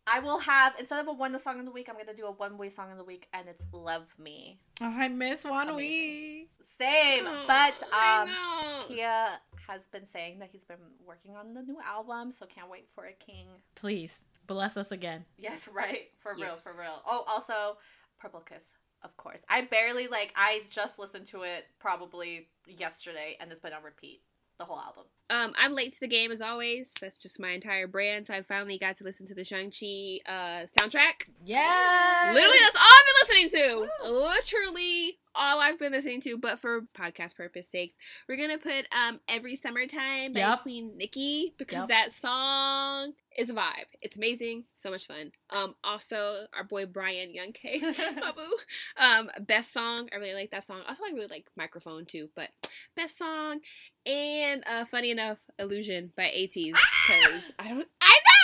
I will have instead of a one the song of the week, I'm gonna do a ONEWE song of the week, and it's "Love Me." Oh, I miss One Amazing. Wee. Same, Oh, but I um, know. CyA has been saying that he's been working on the new album, so can't wait for a King. Please bless us again. Yes, (laughs) right. For real, for real. Oh, also Purple Kiss, of course. I barely like I just listened to it probably yesterday and it's been on repeat. The whole album. Um, I'm late to the game as always. That's just my entire brand. So I finally got to listen to the Shang-Chi uh, soundtrack. Yeah. Literally, that's all I've been listening to. Literally all I've been listening to. But for podcast purpose sakes, we're gonna put um "Every Summertime" by Yep. Queen NIKI because Yep. that song is a vibe. It's amazing, so much fun. Um, also our boy Brian Young K, (laughs) boo. Um, best song. I really like that song. Also, I really like microphone too. But best song and uh, funny enough, "Illusion" by ATEEZ because I don't.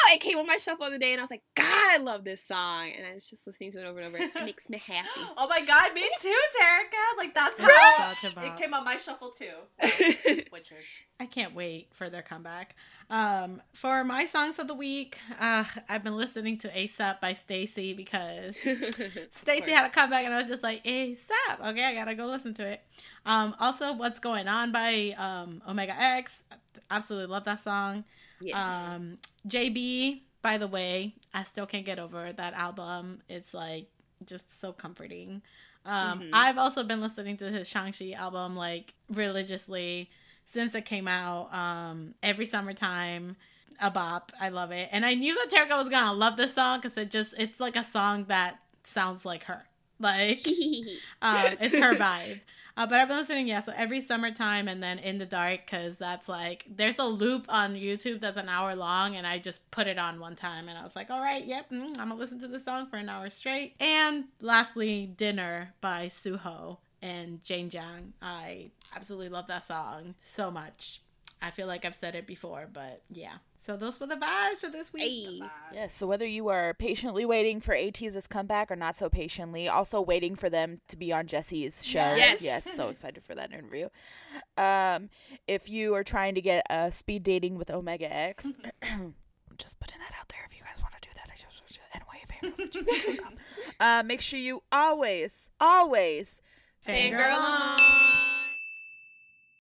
I know it came on my shuffle the other day, and I was like, God, I love this song, and I was just listening to it over and over. It (laughs) makes me happy. Oh my god, me too, Terica. Like that's how Such a it came on my shuffle too. (laughs) Witchers. I can't wait for their comeback. Um, for my songs of the week, uh, I've been listening to ASAP by STAYC because (laughs) STAYC had a comeback and I was just like, ASAP. Okay, I gotta go listen to it. Um, also, What's Going On by um, Omega X. Absolutely love that song. Yes. Um, JB, by the way, I still can't get over that album. It's like just so comforting. Um, Mhm. I've also been listening to his Shang-Chi album like religiously since it came out. Um, every summertime, a bop. I love it. And I knew that Terika was gonna love this song because it just it's like a song that sounds like her. Like (laughs) um, it's her vibe. Uh, but I've been listening, yeah, so every summertime and then in the dark because that's like there's a loop on YouTube that's an hour long, and I just put it on one time, and I was like, all right, yep, mm, I'm gonna listen to this song for an hour straight. And lastly, Dinner by Suho and Jane Zhang. I absolutely love that song so much. I feel like I've said it before, but yeah. So those were the vibes for this week. Hey. Yes, so whether you are patiently waiting for ATEEZ's comeback or not so patiently, also waiting for them to be on Jessi's show. Yes. yes so (laughs) excited for that interview. Um, if you are trying to get uh, speed dating with Omega X, (laughs) (clears throat) just putting that out there. If you guys want to do that, I just anyway, (laughs) uh, make sure you always, always Fangirl Fangirl on.